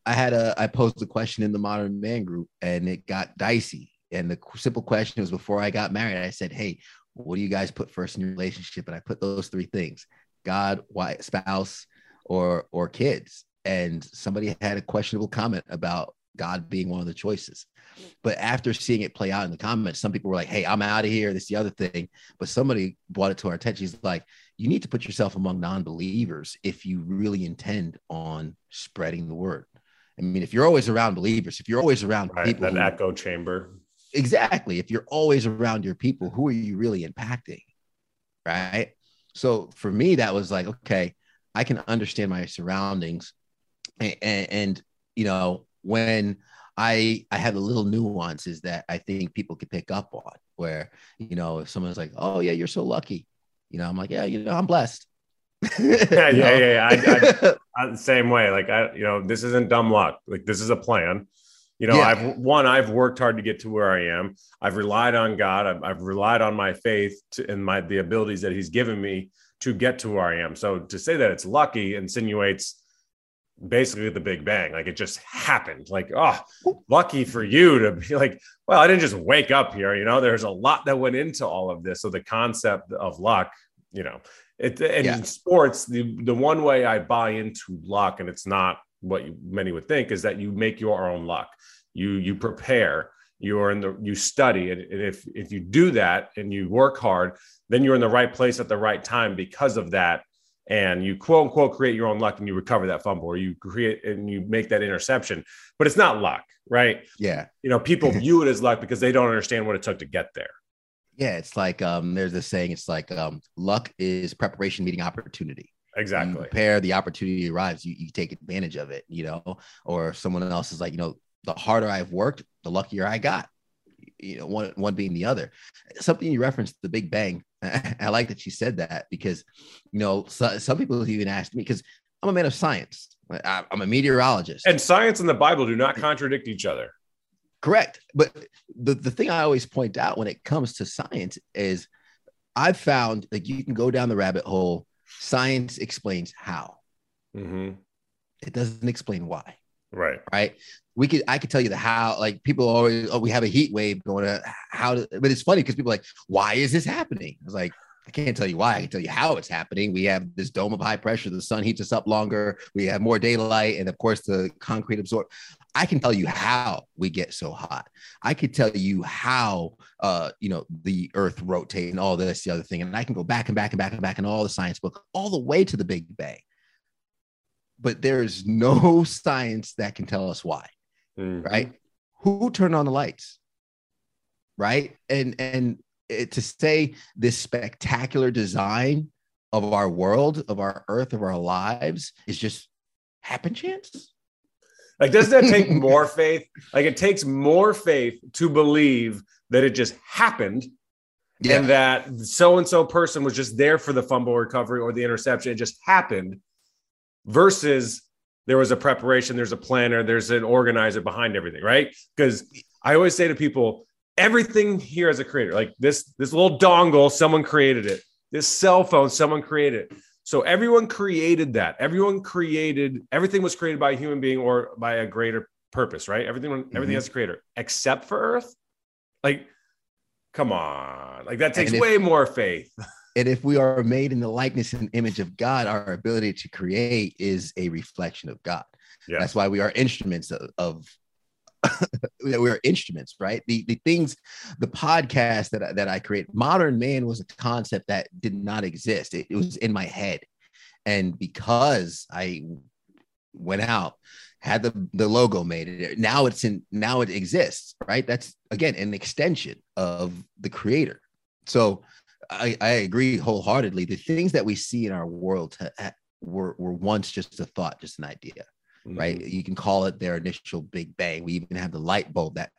I had a I posed a question in the Modern Man group, and it got dicey. And the simple question was before I got married, I said, "Hey, what do you guys put first in your relationship?" And I put those three things: God, wife, spouse, or or kids. And somebody had a questionable comment about God being one of the choices. But after seeing it play out in the comments, some people were like, "Hey, I'm out of here." This is the other thing. But somebody brought it to our attention. He's like, "You need to put yourself among non-believers if you really intend on spreading the word." I mean, if you're always around believers, if you're always around right, people, an echo chamber. Exactly. If you're always around your people, who are you really impacting? Right. So for me, that was like, okay, I can understand my surroundings. And, and, and you know, when I I had a little nuances that I think people could pick up on where, you know, if someone's like, oh yeah, you're so lucky. You know, I'm like, yeah, you know, I'm blessed. yeah, yeah, yeah, yeah. I, I, I, same way. Like I, you know, this isn't dumb luck. Like this is a plan. You know, yeah. I've one, I've worked hard to get to where I am. I've relied on God. I've, I've relied on my faith to, and my the abilities that He's given me to get to where I am. So to say that it's lucky insinuates basically the Big Bang. Like it just happened. Like, oh, lucky for you to be like, well, I didn't just wake up here. You know, there's a lot that went into all of this. So the concept of luck, you know, it, and yeah. in sports, the, the one way I buy into luck, and it's not what you, many would think, is that you make your own luck. You you prepare. You're in the you study, and, and if if you do that and you work hard, then you're in the right place at the right time because of that. and you quote unquote create your own luck and you recover that fumble or you create and you make that interception. But it's not luck, right? Yeah. You know, people view it as luck because they don't understand what it took to get there. Yeah, it's like um, there's this saying. It's like um, luck is preparation meeting opportunity. Exactly. You prepare the opportunity arrives. You, you take advantage of it. You know, or someone else is like, you know, the harder I've worked, the luckier I got. You know, one one being the other. Something you referenced, the Big Bang. I like that you said that because, you know, so, some people even asked me because I'm a man of science. I, I'm a meteorologist, And science and the Bible do not contradict each other. Correct. But the, the thing I always point out when it comes to science is I've found like you can go down the rabbit hole. Science explains how. Mm-hmm. It doesn't explain why. Right. Right. We could I could tell you the how, like people always, oh, we have a heat wave going to how to, but it's funny because people are like, why is this happening? I was like, I can't tell you why. I can tell you how it's happening. We have this dome of high pressure. The sun heats us up longer. We have more daylight, and of course, the concrete absorb. I can tell you how we get so hot. I could tell you how, uh, you know, the Earth rotates and all this, the other thing, and I can go back and back and back and back in all the science book, all the way to the Big Bang. But there's no science that can tell us why, Mhm. right? Who turned on the lights, right? And and it, to say this spectacular design of our world, of our Earth, of our lives is just happen chance. Like, doesn't that take more faith? Like, it takes more faith to believe that it just happened and that so and so person was just there for the fumble recovery or the interception. It just happened versus there was a preparation, there's a planner, there's an organizer behind everything, right? Because I always say to people, everything here as a creator, like this, this little dongle, someone created it. This cell phone, someone created it. So everyone created that. Everyone created everything was created by a human being or by a greater purpose, right? Everything, everything Mhm. has a creator, except for Earth. Like, come on, like that takes if- way more faith. And if we are made in the likeness and image of God, our ability to create is a reflection of God. Yeah. That's why we are instruments of, of we are instruments, right? The the things, the podcast that I, that I create, modern man was a concept that did not exist. It, it was in my head, and because I went out, had the the logo made it. Now it's in. Now it exists, right? That's again an extension of the creator. So I, I agree wholeheartedly. The things that we see in our world ha- were, were once just a thought, just an idea, right? Mm-hmm. You can call it their initial big bang. We even have the light bulb that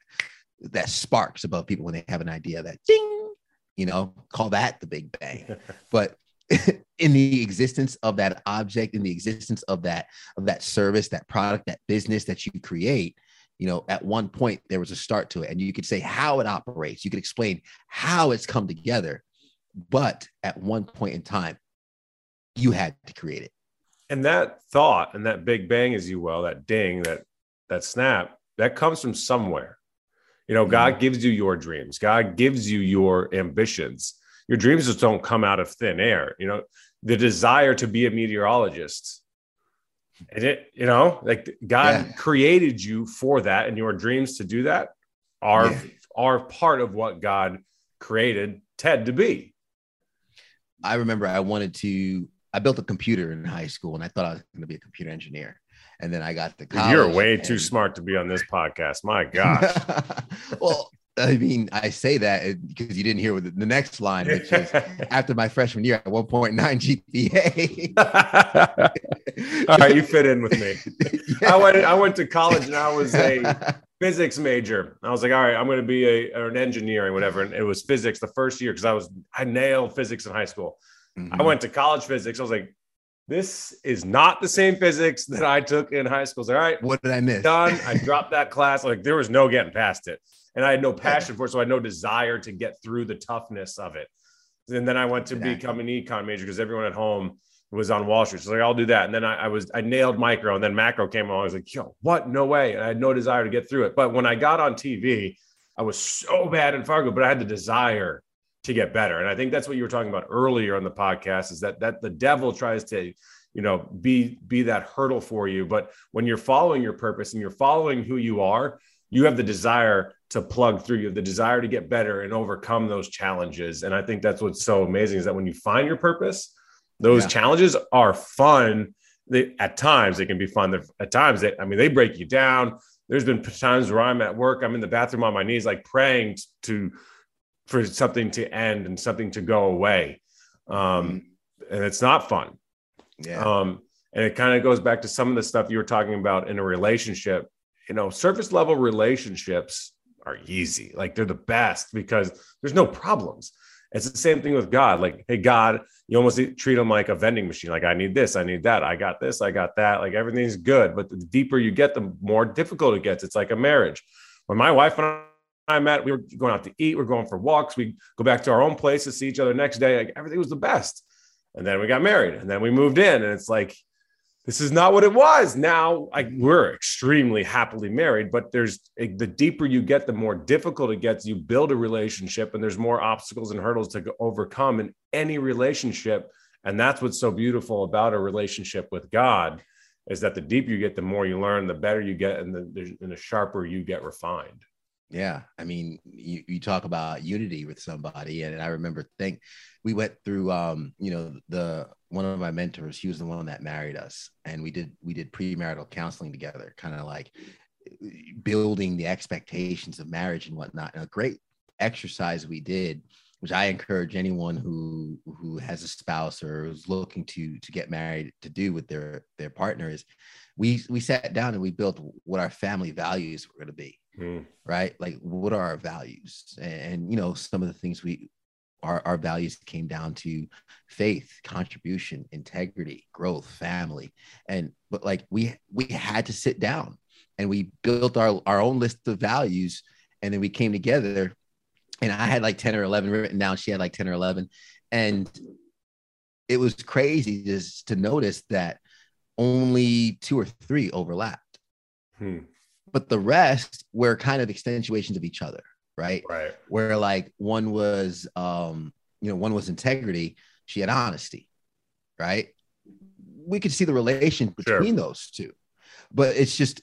that sparks above people when they have an idea that ding, you know, call that the big bang. but in the existence of that object, in the existence of that of that service, that product, that business that you create, you know, at one point there was a start to it, and you could say how it operates. You could explain how it's come together, but at one point in time, you had to create it. And that thought and that big bang as you will that ding that that snap that comes from somewhere you know god mm-hmm. gives you your dreams god gives you your ambitions your dreams just don't come out of thin air you know the desire to be a meteorologist and it you know like god Yeah. created you for that and your dreams to do that are Yeah. are part of what god created ted to be I remember I wanted to. I built a computer in high school, and I thought I was going to be a computer engineer. And then I got to college. you're way too smart to be on this podcast my gosh well, I mean, I say that uh, because you didn't hear the, the next line, which is after my freshman year at 1.9 GPA. All right, you fit in with me. I went I went to college and I was a physics major. I was like, all right, I'm going to be a an engineer and whatever. And it was physics the first year because I was I nailed physics in high school. Mm-hmm. I went to college physics. I was like, this is not the same physics that I took in high school. Like, all right, What did I miss? done. I dropped that class. Like there was no getting past it. And I had no passion for it. So I had no desire to get through the toughness of it. And then I went to Exactly. become an econ major because everyone at home was on Wall Street. So like, I'll do that. And then I, I was, I nailed micro and then macro came along. I was like, yo, what? No way. And I had no desire to get through it. But when I got on TV, I was so bad in Fargo, but I had the desire to get better. And I think that's what you were talking about earlier on the podcast is that, that the devil tries to, you know, be, be that hurdle for you. But when you're following your purpose and you're following who you are, you have the desire to plug through you have the desire to get better and overcome those challenges and i think that's what's so amazing is that when you find your purpose Those Yeah. challenges are fun. They, at times they can be fun. They're- At times, they, I mean, they break you down. There's been times where I'm at work, I'm in the bathroom on my knees, like praying to for something to end and something to go away. Um, and it's not fun. Yeah. Um, and it kind of goes back to some of the stuff you were talking about in a relationship. You know, surface level relationships are easy. Like they're the best because there's no problems. It's the same thing with God. Like, hey, God, you almost treat him like a vending machine. Like, I need this, I need that, I got this, I got that. Like everything's good. But the deeper you get, the more difficult it gets. It's like a marriage. When my wife and I met, we were going out to eat, we're going for walks, we go back to our own places, see each other next day. Like everything was the best. And then we got married and then we moved in. And it's like, this is not what it was. Now I, we're extremely happily married, but there's the deeper you get, the more difficult it gets. You build a relationship, and there's more obstacles and hurdles to overcome in any relationship. And that's what's so beautiful about a relationship with God is that the deeper you get, the more you learn, the better you get, and the, and the sharper you get refined. Yeah, I mean, you, you talk about unity with somebody, and I remember think we went through, um, you know, the one of my mentors. He was the one that married us, and we did we did premarital counseling together, kind of like building the expectations of marriage and whatnot. And a great exercise we did, which I encourage anyone who who has a spouse or is looking to to get married to do with their their partner is, we we sat down and we built what our family values were going to be Mm. right? Like, what are our values? And, you know, some of the things we, our, our values came down to faith, contribution, integrity, growth, family. And, but like, we, we had to sit down and we built our, our own list of values. And then we came together and I had like 10 or 11 written down. She had like 10 or 11. And it was crazy just to notice that only two or three overlapped Hmm. But the rest were kind of accentuations of each other, right? Right. Where like one was, um, you know, one was integrity, she had honesty, right? We could see the relation Sure. between those two, but it's just,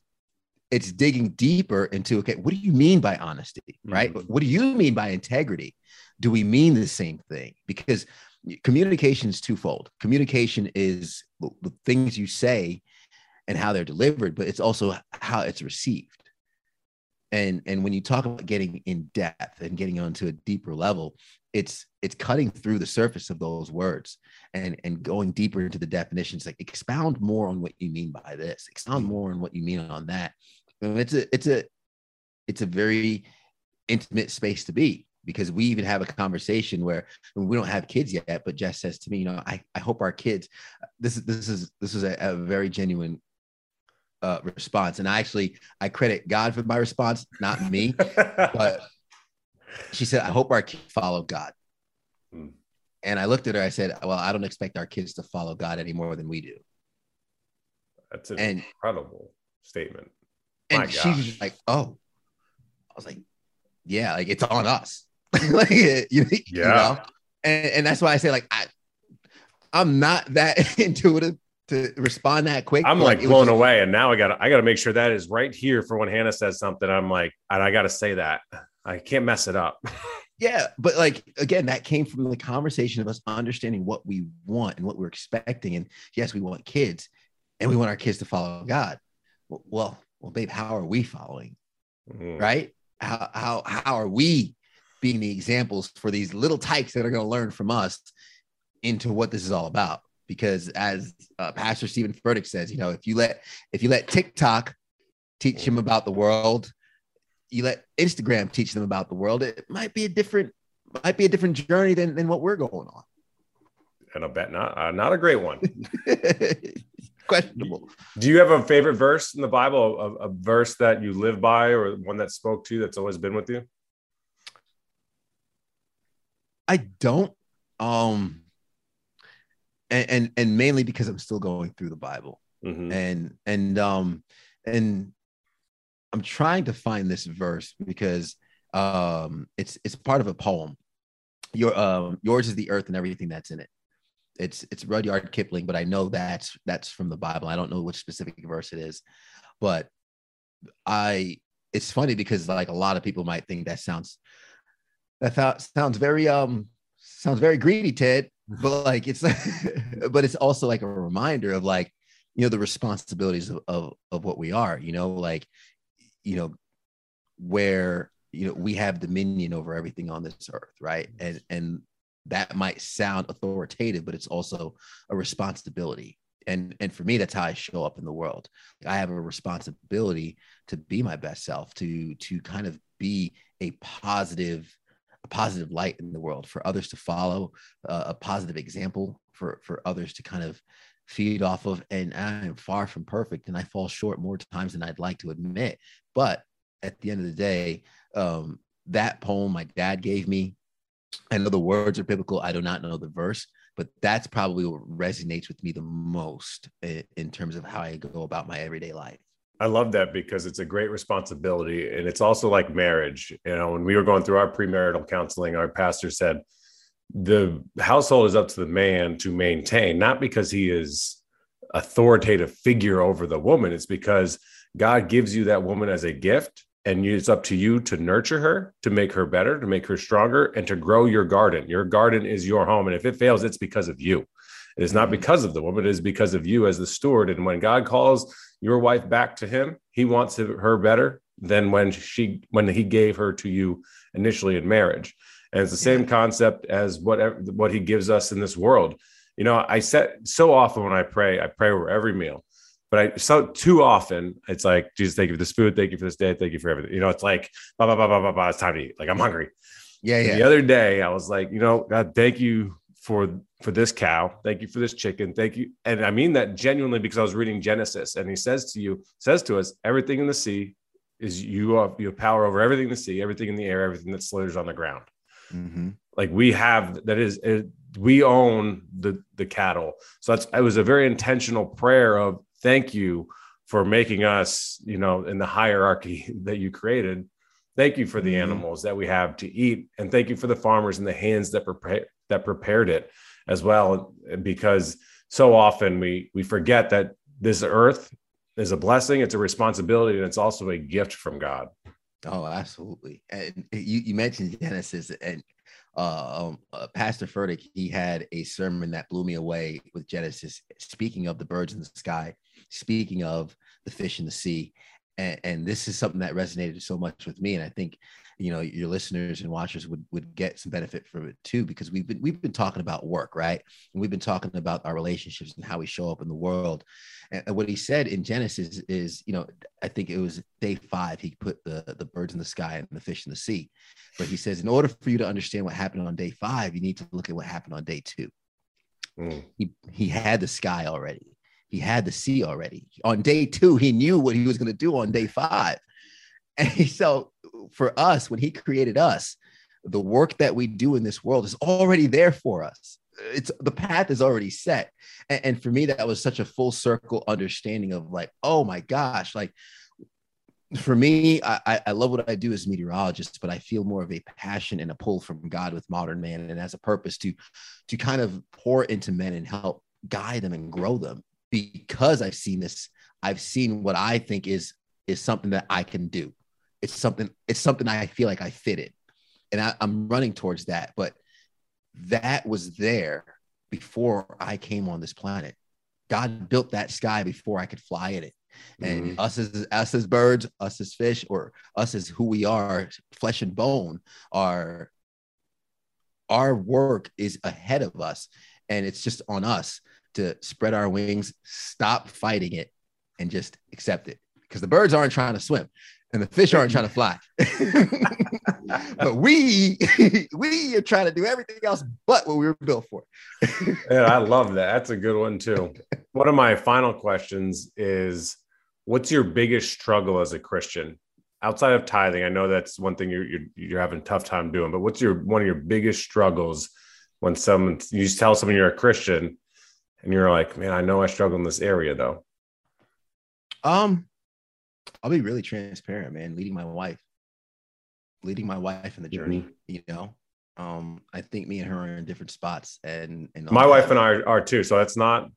it's digging deeper into okay, what do you mean by honesty, right? Mhm. What do you mean by integrity? Do we mean the same thing? Because communication is twofold. Communication is the things you say and how they're delivered, but it's also how it's received. And and when you talk about getting in depth and getting onto a deeper level, it's it's cutting through the surface of those words and and going deeper into the definitions. Like expound more on what you mean by this. Expound more on what you mean on that. And it's a it's a it's a very intimate space to be because we even have a conversation where we don't have kids yet but jess says to me you know i, I hope our kids this is this is this is a, a very genuine uh, response. And i actually i credit god for my response not me. But she said i hope our kids follow god. Hmm. and i looked at her i said well i don't expect our kids to follow god any more than we do. That's an And- incredible statement. and My she was like oh. I was like yeah like it's on us. Like you, you Yeah. know? And, and that's why i say like i i'm not that intuitive to respond that quick I'm like blown just- away, and now I got I got to make sure that is right here for when Hannah says something. I'm like, and I got to say that I can't mess it up. yeah but like again that came from the conversation of us understanding what we want and what we're expecting and yes we want kids and we want our kids to follow god well well babe how are we following Mhm. right? How how how are we being the examples for these little tykes that are going to learn from us into what this is all about? Because as uh, Pastor Steven Furtick says, you know, if you let if you let TikTok teach him about the world, you let Instagram teach them about the world, it might be a different might be a different journey than, than what we're going on. And I bet not uh, not a great one. Questionable. Do you have a favorite verse in the Bible, a, a verse that you live by, or one that spoke to you that's always been with you? I don't. Um, and, and and mainly because I'm still going through the Bible. Mhm. and and um and i'm trying to find this verse because um it's it's part of a poem your um yours is the earth and everything that's in it it's it's rudyard kipling but i know that's that's from the bible i don't know which specific verse it is but i it's funny because like a lot of people might think that sounds that sounds very um sounds very greedy ted but like it's but it's also like a reminder of like you know the responsibilities of, of of what we are you know like you know where you know we have dominion over everything on this earth right? And and that might sound authoritative but it's also a responsibility. And and for me that's how i show up in the world. I have a responsibility to be my best self to to kind of be a positive a positive light in the world for others to follow uh, a positive example for for others to kind of feed off of. And i am far from perfect and i fall short more times than i'd like to admit. But at the end of the day um, that poem my dad gave me i know the words are biblical i do not know the verse but that's probably what resonates with me the most in, in terms of how i go about my everyday life I love that because it's a great responsibility. And it's also like marriage. You know, when we were going through our premarital counseling, our pastor said the household is up to the man to maintain, not because he is authoritative figure over the woman. It's because God gives you that woman as a gift. And it's up to you to nurture her, to make her better, to make her stronger, and to grow your garden. Your garden is your home. And if it fails, it's because of you. It is not mm-hmm. because of the woman, it is because of you as the steward. And when God calls your wife back to him, he wants her better than when she when he gave her to you initially in marriage. And it's the same concept as whatever what he gives us in this world. You know, I said so often when I pray, I pray over every meal. But I so too often it's like, Jesus, thank you for this food, thank you for this day, thank you for everything. You know, it's like blah blah blah blah blah blah. It's time to eat. Like I'm hungry. Yeah, yeah. the other day I was like, you know, God, thank you for for this cow. Thank you for this chicken. Thank you. And i mean that genuinely because i was reading genesis and he says to you says to us everything in the sea is you have you have power over everything in the sea everything in the air everything that slithers on the ground. Mm-hmm. like we have that is it, we own the the cattle. So that's it was a very intentional prayer of thank you for making us you know in the hierarchy that you created thank you for the mm-hmm. animals that we have to eat and thank you for the farmers and the hands that prepare that prepared it as well because so often we we forget that this earth is a blessing it's a responsibility and it's also a gift from god oh absolutely and you, you mentioned genesis and uh, um, uh, pastor furtick he had a sermon that blew me away with genesis speaking of the birds in the sky speaking of the fish in the sea and, and this is something that resonated so much with me and i think you know your listeners and watchers would would get some benefit from it too because we've been we've been talking about work right? And we've been talking about our relationships and how we show up in the world. And, and what he said in genesis is you know i think it was day five he put the the birds in the sky and the fish in the sea. But he says in order for you to understand what happened on day five you need to look at what happened on day two. Mm. he he had the sky already he had the sea already on day two he knew what he was going to do on day five and so for us, when he created us, the work that we do in this world is already there for us. It's the path is already set. And, and for me, that was such a full circle understanding of like, oh my gosh, like for me, I, I love what I do as a meteorologist, but I feel more of a passion and a pull from God with modern man and as a purpose to to kind of pour into men and help guide them and grow them because I've seen this. I've seen what I think is is something that I can do it's something it's something I feel like I fit in, and I, I'm running towards that. But that was there before I came on this planet. God built that sky before I could fly in it. And mm-hmm. us as us as birds, us as fish, or us as who we are, flesh and bone, are our work is ahead of us. And it's just on us to spread our wings, stop fighting it, and just accept it. Because the birds aren't trying to swim and the fish aren't trying to fly. but we we are trying to do everything else but what we were built for. yeah, I love that. That's a good one too. One of my final questions is what's your biggest struggle as a Christian? Outside of tithing, I know that's one thing you're, you're, you're having a tough time doing, but what's your one of your biggest struggles when someone you tell someone you're a Christian and you're like, man, I know I struggle in this area though? Um, I'll be really transparent, man. Leading my wife, leading my wife in the journey. Mm-hmm. You know, um, I think me and her are in different spots, and and my wife and I are, are too. So that's not,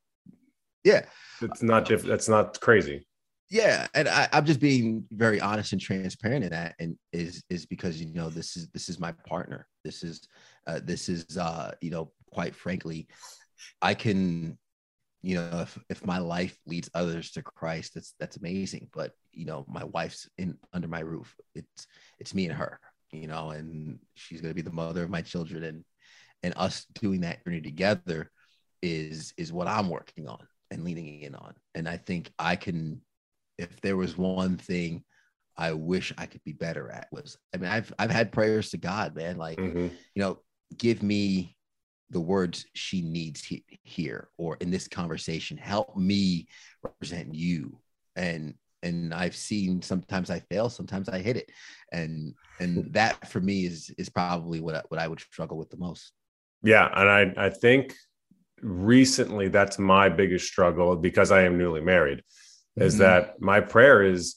yeah, it's not different. That's not crazy. Yeah, and I, I'm just being very honest and transparent in that, and is is because you know this is this is my partner. This is uh, this is uh, you know quite frankly, I can, you know, if, if my life leads others to Christ, that's that's amazing. But you know, my wife's in under my roof. It's it's me and her, you know, and she's gonna be the mother of my children, and and us doing that journey together is is what I'm working on and leaning in on. And I think I can, if there was one thing I wish I could be better at was, I mean, I've I've had prayers to God, man, like mm-hmm. you know, give me the words she needs he- here or in this conversation help me represent you. And and i've seen sometimes i fail sometimes i hit it. And and that for me is is probably what I, what i would struggle with the most. Yeah and i i think recently that's my biggest struggle because i am newly married is mm-hmm. that my prayer is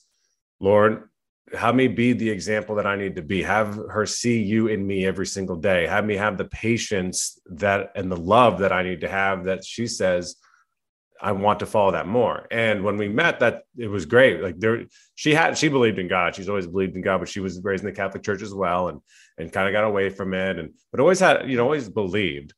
lord have me be the example that I need to be. Have her see you in me every single day. Have me have the patience that and the love that I need to have that she says I want to follow that more. And when we met, that it was great. Like there, she had she believed in God. She's always believed in God, but she was raised in the Catholic Church as well, and and kind of got away from it. And but always had you know always believed.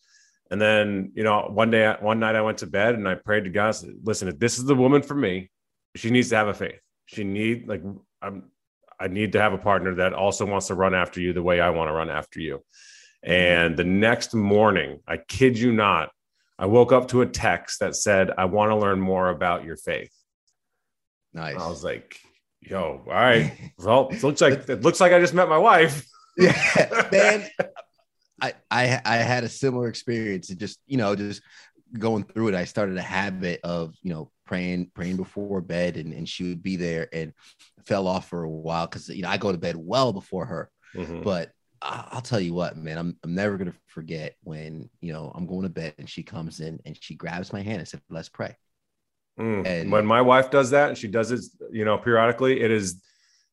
And then you know one day one night I went to bed and I prayed to God. Said, Listen, if this is the woman for me, she needs to have a faith. She need like I'm I need to have a partner that also wants to run after you the way I want to run after you. Mm-hmm. And the next morning, I kid you not, I woke up to a text that said, I want to learn more about your faith. Nice. I was like, yo, all right. Well, it looks like it looks like I just met my wife. yeah, man. I, I I had a similar experience and just, you know, just going through it, I started a habit of, you know, praying, praying before bed and, and she would be there and fell off for a while because you know I go to bed well before her. Mm-hmm. But I'll tell you what, man, I'm I'm never gonna forget when you know I'm going to bed and she comes in and she grabs my hand and said, "Let's pray." Mm. And when my wife does that and she does it, you know, periodically, it is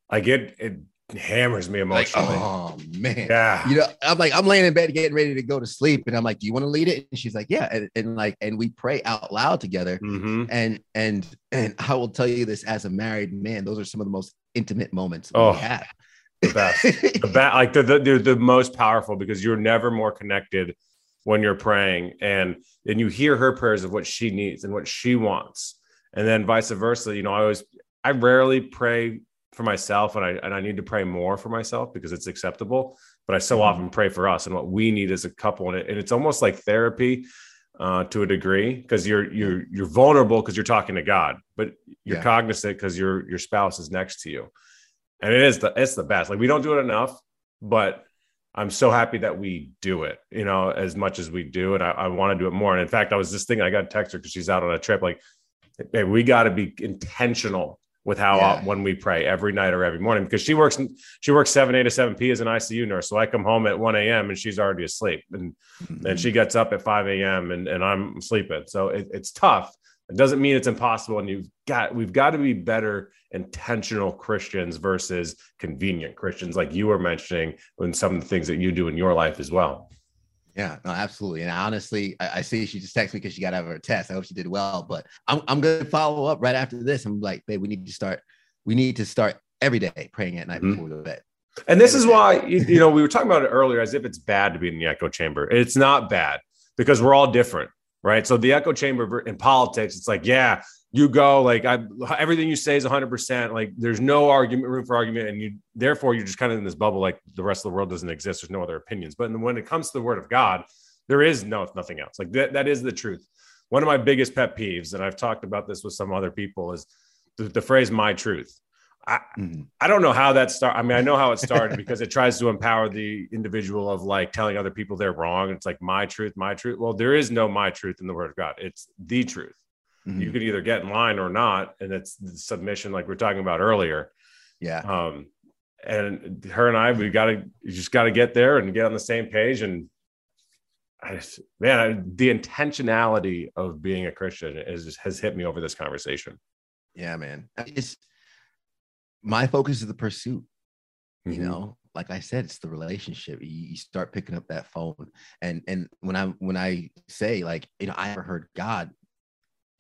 I get it hammers me emotionally. Like, oh man, yeah. You know, I'm like, I'm laying in bed getting ready to go to sleep, and I'm like, "Do you want to lead it?" And she's like, "Yeah," and, and like, and we pray out loud together. Mm-hmm. And and and I will tell you this as a married man, those are some of the most intimate moments oh, we have. The best, the best, like the, the the most powerful because you're never more connected when you're praying, and and you hear her prayers of what she needs and what she wants, and then vice versa. You know, I always, I rarely pray for myself and I and I need to pray more for myself because it's acceptable. But I so mm-hmm. often pray for us and what we need as a couple. And, it, and it's almost like therapy uh, to a degree because you're you're you're vulnerable because you're talking to God, but you're yeah. cognizant because your your spouse is next to you. And it is the it's the best. Like we don't do it enough, but I'm so happy that we do it, you know, as much as we do. And I, I want to do it more. And in fact, I was just thinking, I got a text her because she's out on a trip. Like, hey, we got to be intentional with how yeah. when we pray every night or every morning because she works she works 7 a to 7 p as an icu nurse. So i come home at 1 a.m and she's already asleep. And mm-hmm. and she gets up at 5 a.m and, and i'm sleeping. So it, it's tough. It doesn't mean it's impossible. And you've got we've got to be better intentional christians versus convenient christians like you were mentioning in some of the things that you do in your life as well yeah, no, absolutely. And honestly, I, I, see she just texted me because she got to have her test. I hope she did well, but I'm, I'm going to follow up right after this. I'm like, babe, we need to start, we need to start every day praying at night mm-hmm. before we go to bed. And this is why, you know, we were talking about it earlier as if it's bad to be in the echo chamber. It's not bad because we're all different, right? So the echo chamber in politics, it's like, yeah, you go like I everything you say is 100% like there's no argument room for argument and you therefore you're just kind of in this bubble like the rest of the world doesn't exist there's no other opinions but when it comes to the word of God there is no nothing else like that that is the truth one of my biggest pet peeves and I've talked about this with some other people is the, the phrase my truth I, mm-hmm. I don't know how that started. I mean, I know how it started because it tries to empower the individual of like telling other people they're wrong. It's like my truth, my truth. Well, there is no my truth in the word of God. It's the truth. Mm-hmm. You can either get in line or not, and it's the submission, like we are talking about earlier. Yeah. Um, and her and I, we got to just got to get there and get on the same page. And I just, man, I, the intentionality of being a Christian is has hit me over this conversation. Yeah, man. It's my focus is the pursuit. Mm-hmm. You know, like I said, it's the relationship. You, you, start picking up that phone, and and when I when I say like, you know, I ever heard God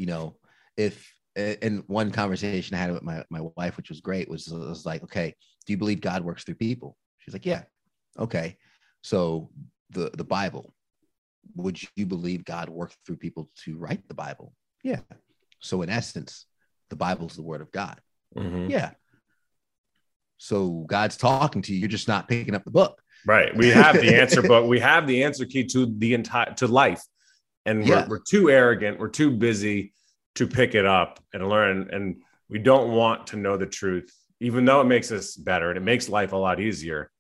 you know, if in one conversation I had with my, my wife, which was great, was, was like, okay, do you believe God works through people? She's like, yeah. Okay. So the, the Bible, would you believe God worked through people to write the Bible? Yeah. So in essence, the Bible's the word of God. Mm-hmm. Yeah. So God's talking to you. You're just not picking up the book. Right. We have the answer book. We have the answer key to the entire to life. And yeah. we're, we're too arrogant. We're too busy to pick it up and learn. And we don't want to know the truth, even though it makes us better and it makes life a lot easier.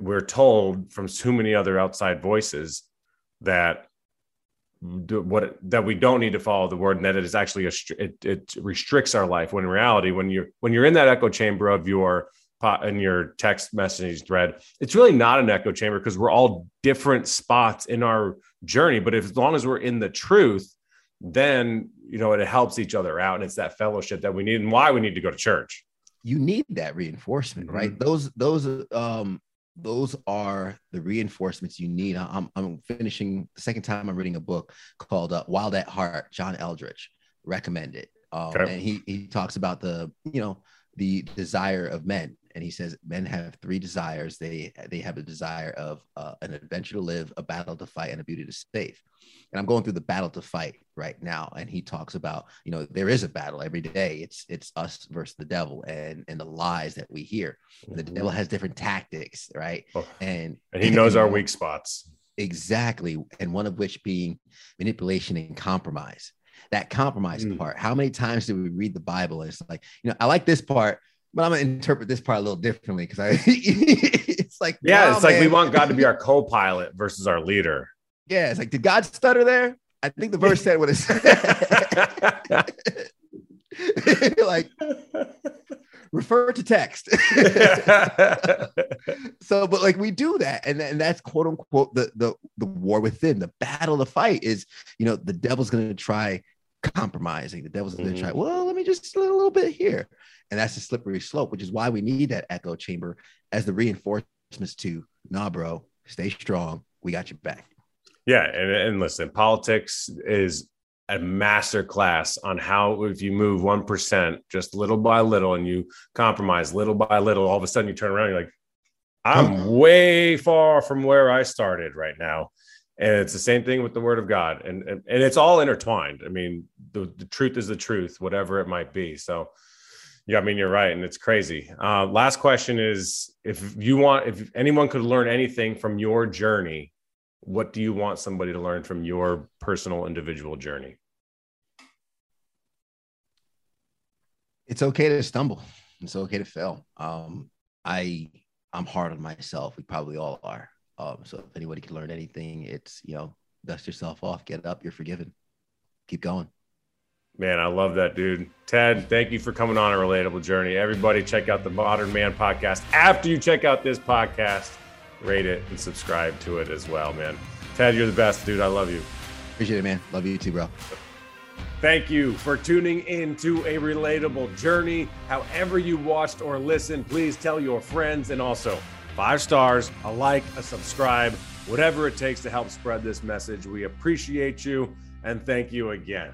We're told from too many other outside voices that what that we don't need to follow the word and that it is actually a it, it restricts our life when in reality when you're when you're in that echo chamber of your in your text messaging thread it's really not an echo chamber because we're all different spots in our journey but if, as long as we're in the truth then you know it helps each other out and it's that fellowship that we need and why we need to go to church you need that reinforcement right mm-hmm. those those um those are the reinforcements you need. I'm, I'm finishing the second time I'm reading a book called uh, Wild at Heart, John Eldredge, recommend it. Um, okay. And he, he talks about the, you know, the desire of men. And he says men have three desires. They they have a desire of uh, an adventure to live a battle to fight and a beauty to save. And i'm going through the battle to fight right now. And he talks about you know there is a battle every day. It's it's us versus the devil and and the lies that we hear. The mm-hmm. devil has different tactics right? Oh. and and he knows our weak spots. Exactly. And one of which being manipulation and compromise that compromise mm. part how many times do we read the bible it's like you know i like this part but I'm gonna interpret this part a little differently because I it's like yeah, wow, it's like we want God to be our co-pilot versus our leader. Yeah, it's like did God stutter there? I think the verse said what it said. like refer to text. so, but like we do that, and, and that's quote unquote the the the war within. The battle to fight is, you know, the devil's gonna try compromising. The devil's mm-hmm. try, well, let me just a little bit here. And that's a slippery slope, which is why we need that echo chamber as the reinforcements to, nah, bro, stay strong. We got your back. Yeah. And, and listen, politics is a master class on how if you move 1% just little by little and you compromise little by little, all of a sudden you turn around, you're like, I'm way far from where I started right now. And it's the same thing with the word of God. And, and, and it's all intertwined. I mean, the, the truth is the truth, whatever it might be. So yeah, I mean you're right, and it's crazy. Uh, last question is: if you want, if anyone could learn anything from your journey, what do you want somebody to learn from your personal individual journey? It's okay to stumble. It's okay to fail. Um, I I'm hard on myself. We probably all are. Um, so if anybody can learn anything, it's you know, dust yourself off, get up, you're forgiven. Keep going. Man, I love that, dude. Ted, thank you for coming on a relatable journey. Everybody, check out the Modern Man podcast. After you check out this podcast, rate it and subscribe to it as well, man. Ted, you're the best, dude. I love you. Appreciate it, man. Love you too, bro. Thank you for tuning in to a relatable journey. However, you watched or listened, please tell your friends and also five stars, a like, a subscribe, whatever it takes to help spread this message. We appreciate you and thank you again.